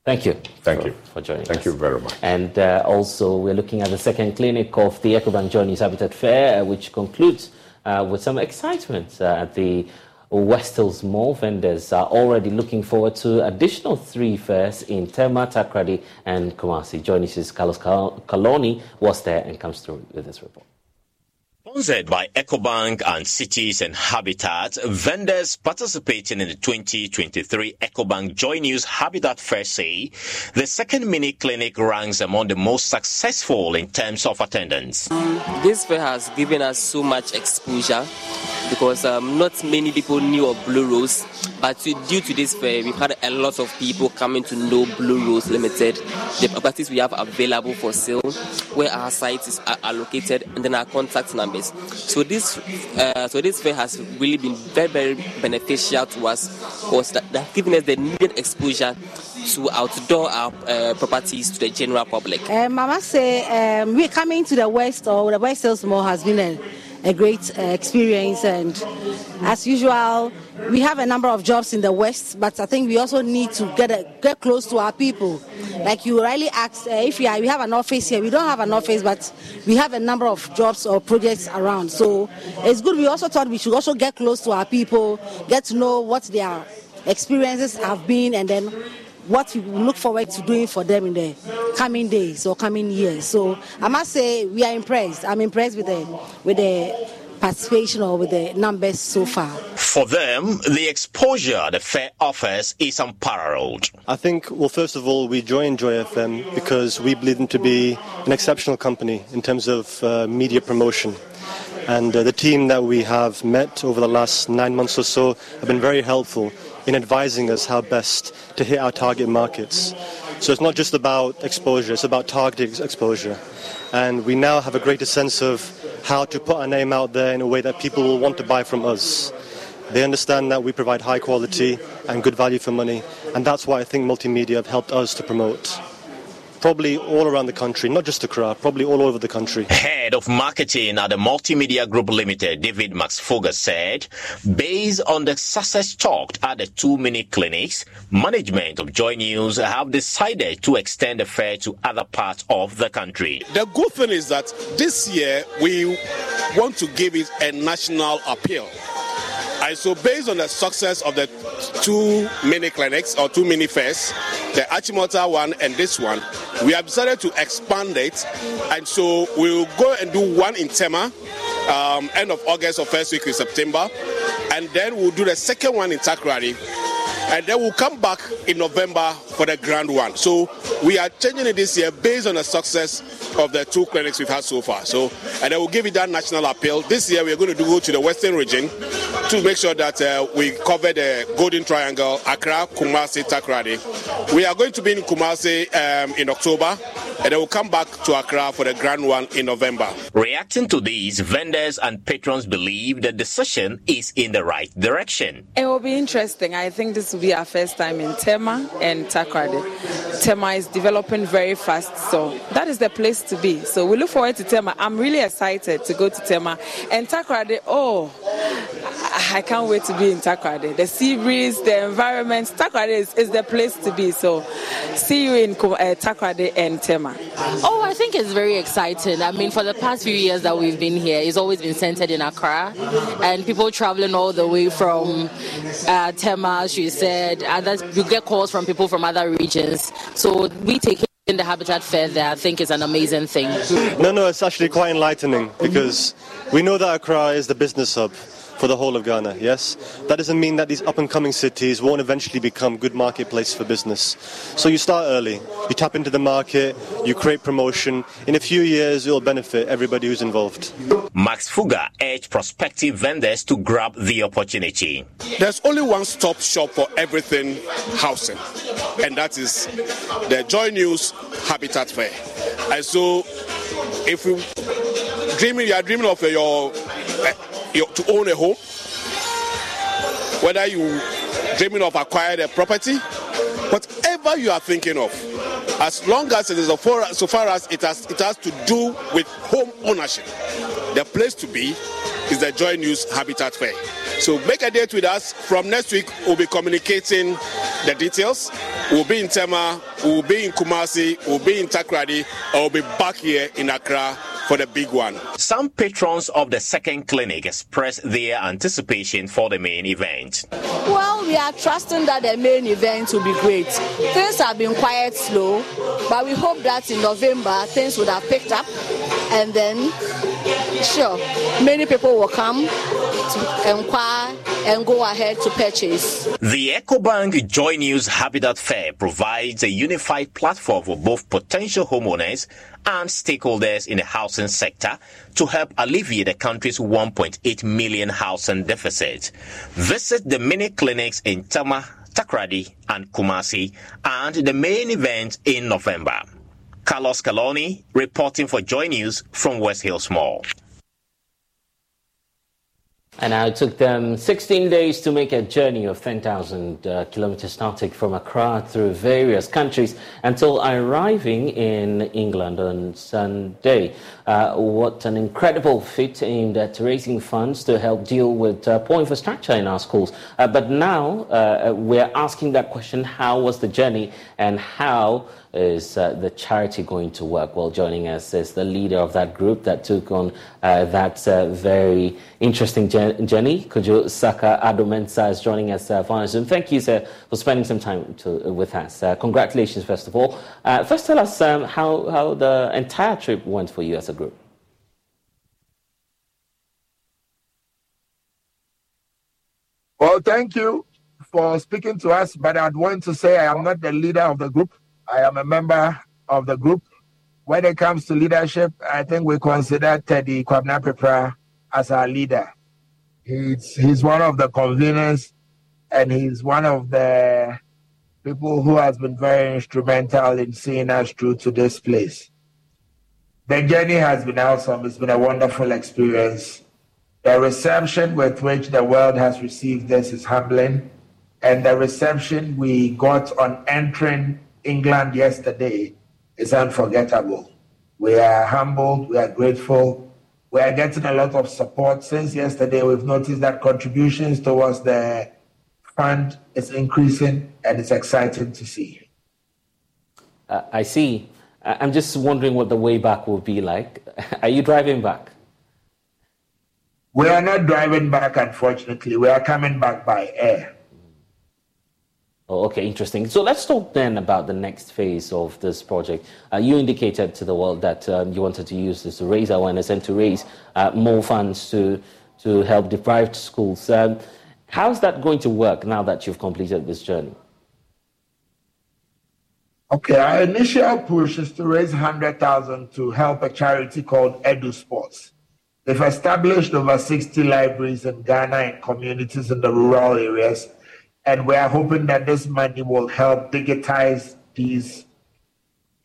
Thank you. Thank for, you. for joining Thank us. you very much. And uh, also, we're looking at the second clinic of the EcoBank Joy News Habitat Fair, uh, which concludes uh, with some excitement uh, at the West Hills Mall. Vendors are already looking forward to additional three fairs in Tema, Takoradi, and Kumasi. Joy News' Carlos Cal- Caloni was there and comes through with this report. Sponsored by EcoBank and Cities and Habitat, vendors participating in the 2023 EcoBank Joy News Habitat Fair say the second mini clinic ranks among the most successful in terms of attendance. This fair has given us so much exposure because um, not many people knew of Blue Rose, but due to this fair, we've had a lot of people coming to know Blue Rose Limited, the properties we have available for sale, where our sites are located, and then our contact numbers. So this, uh, so this fair has really been very, very beneficial to us because that, that given us the needed exposure to outdoor our uh, properties to the general public. I must say, um, we coming to the West or the West Hills Mall has been a, a great uh, experience, and as usual, we have a number of jobs in the West, but I think we also need to get a, get close to our people. Like you rightly asked, uh, if we, are, we have an office here, we don't have an office, but we have a number of jobs or projects around. So it's good. We also thought we should also get close to our people, get to know what their experiences have been, and then what we look forward to doing for them in the coming days or coming years. So I must say we are impressed. I'm impressed with the with the participation or with the numbers so far. For them, the exposure the fair offers is unparalleled. I think, well, first of all, we joined Joy FM because we believe them to be an exceptional company in terms of uh, media promotion. And uh, the team that we have met over the last nine months or so have been very helpful in advising us how best to hit our target markets. So it's not just about exposure, it's about targeted exposure. And we now have a greater sense of how to put our name out there in a way that people will want to buy from us. They understand that we provide high quality and good value for money, and that's why I think multimedia have helped us to promote. Probably all around the country, not just Accra, probably all over the country. Head of marketing at the Multimedia Group Limited, David Maxfuga, said, based on the success chalked at the two mini clinics, management of Joy News have decided to extend the fair to other parts of the country. The good thing is that this year we want to give it a national appeal. And so, based on the success of the two mini clinics or two mini fairs, the Achimota one and this one, we have decided to expand it. And so, we'll go and do one in Tema, um, end of August or first week in September. And then we'll do the second one in Takoradi and then we'll come back in November for the grand one. So we are changing it this year based on the success of the two clinics we've had so far. So, and then we'll give it that national appeal. This year we're going to go to the western region to make sure that uh, we cover the Golden Triangle, Accra, Kumasi, Takoradi. We are going to be in Kumasi um, in October and then we'll come back to Accra for the grand one in November. Reacting to these, vendors and patrons believe the decision is in the right direction. It will be interesting. I think this will be our first time in Tema and Takoradi. Tema is developing very fast, so that is the place to be. So we look forward to Tema. I'm really excited to go to Tema and Takoradi. Oh, I can't wait to be in Takoradi. The sea breeze, the environment, Takoradi is, is the place to be. So see you in uh, Takoradi and Tema. Oh, I think it's very exciting. I mean, for the past few years that we've been here, it's always been centered in Accra, and people traveling all the way from uh, Tema, she said, uh, and then you get calls from people from other regions. So we take in the Habitat Fair there, I think is an amazing thing. No, no, it's actually quite enlightening because we know that Accra is the business hub for the whole of Ghana, yes? That doesn't mean that these up and coming cities won't eventually become good marketplaces for business. So you start early, you tap into the market, you create promotion. In a few years, it will benefit everybody who's involved. Maxfuga urged prospective vendors to grab the opportunity. There's only one stop shop for everything housing, and that is the Joy News Habitat Fair. And so, if you dreaming, you are dreaming of your eh, to own a home, whether you dreaming of acquiring a property, whatever you are thinking of, as long as it is so far, so far as it has it has to do with home ownership, the place to be is the Joy News Habitat Fair. So make a date with us. From next week, we'll be communicating the details. We'll be in Tema, we'll be in Kumasi, we'll be in Takoradi, and we'll be back here in Accra for the big one. Some patrons of the second clinic expressed their anticipation for the main event. Well, we are trusting that the main event will be great. Things have been quite slow, but we hope that in November things would have picked up and then sure many people will come to inquire and go ahead to purchase. The EcoBank Joy News Habitat Fair provides a unified platform for both potential homeowners and stakeholders in the housing sector to help alleviate the country's 1.8 million housing deficit. Visit the mini clinics in Tema, Takoradi, and Kumasi, and the main event in November. Carlos Caloni reporting for Joy News from West Hills Mall. And now it took them 16 days to make a journey of 10,000 uh, kilometers nautic from Accra through various countries until arriving in England on Sunday. Uh, what an incredible feat aimed at raising funds to help deal with uh, poor infrastructure in our schools. Uh, but now uh, we're asking that question how was the journey and how is uh, the charity going to work? Well, joining us is the leader of that group that took on uh, that uh, very interesting journey. Kojo Saka Adomensa is joining us uh, via Zoom. Thank you, sir, for spending some time to, with us. Uh, congratulations, first of all. Uh, first, tell us um, how, how the entire trip went for you as a group. Well, thank you for speaking to us, but I'd want to say I am not the leader of the group. I am a member of the group. When it comes to leadership, I think we consider Teddy Kwabena Prepra as our leader. He's, he's one of the conveners and he's one of the people who has been very instrumental in seeing us through to this place. The journey has been awesome. It's been a wonderful experience. The reception with which the world has received this is humbling. And the reception we got on entering England yesterday is unforgettable. We are humbled, we are grateful, we are getting a lot of support. Since yesterday, we've noticed that contributions towards the fund is increasing, and it's exciting to see. Uh, I see. I'm just wondering what the way back will be like. Are you driving back? We are not driving back, unfortunately. We are coming back by air. Oh, okay, interesting. So let's talk then about the next phase of this project. Uh, you indicated to the world that um, you wanted to use this to raise awareness and to raise uh, more funds to, to help deprived schools. Um, how's that going to work now that you've completed this journey? Okay, our initial push is to raise 100,000 to help a charity called Edu Sports. They've established over 60 libraries in Ghana and communities in the rural areas and we are hoping that this money will help digitize these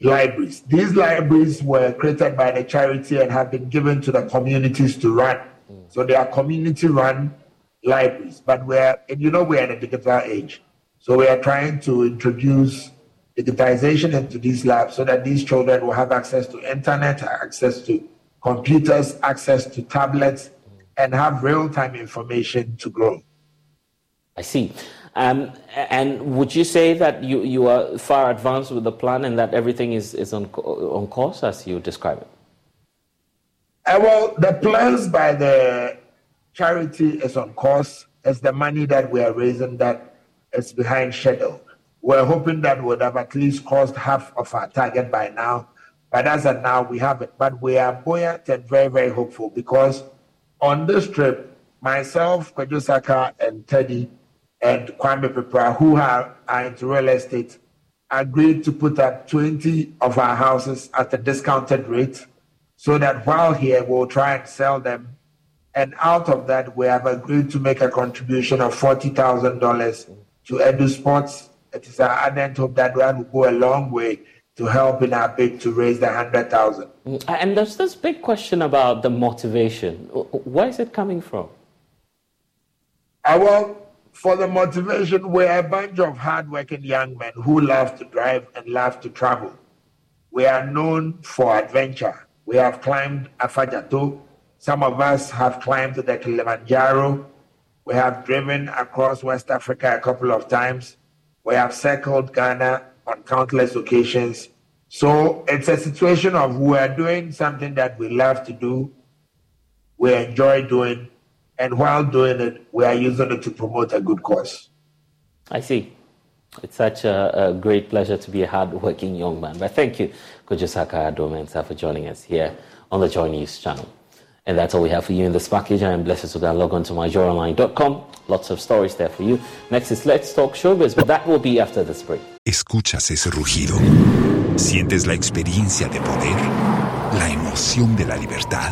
libraries. These libraries were created by the charity and have been given to the communities to run. Mm. So they are community run libraries. But we're, and you know, we're in a digital age. So we are trying to introduce digitization into these labs so that these children will have access to internet, access to computers, access to tablets, and have real time information to grow. I see. Um, and would you say that you, you are far advanced with the plan and that everything is, is on, on course as you describe it? Uh, well, the plans by the charity is on course. It's the money that we are raising that is behind schedule. We're hoping that would have at least crossed half of our target by now. But as of now, we haven't. But we are buoyant and very, very hopeful because on this trip, myself, Kwadwo and Teddy and Kwame Pepra, who are, are into real estate, agreed to put up 20 of our houses at a discounted rate so that while here we'll try and sell them. And out of that, we have agreed to make a contribution of $40,000 to Edu Sports. It is our ardent hope that that will go a long way to help in our bid to raise the 100,000. Mm, and there's this big question about the motivation. Where is it coming from? Uh, I will for the motivation, we're a bunch of hardworking young men who love to drive and love to travel. We are known for adventure. We have climbed Afadjato. Some of us have climbed the Kilimanjaro. We have driven across West Africa a couple of times. We have circled Ghana on countless occasions. So it's a situation of we are doing something that we love to do, we enjoy doing, and while doing it, we are using it to promote a good cause. I see. It's such a, a great pleasure to be a hardworking young man. But thank you, Kwadwo Addo for joining us here on the Joy News channel. And that's all we have for you in this package. I am blessed to go log on to myjoyonline.com. Lots of stories there for you. Next is Let's Talk Showbiz, but that will be after this break. Escuchas ese rugido. Sientes la experiencia de poder, la emoción de la libertad.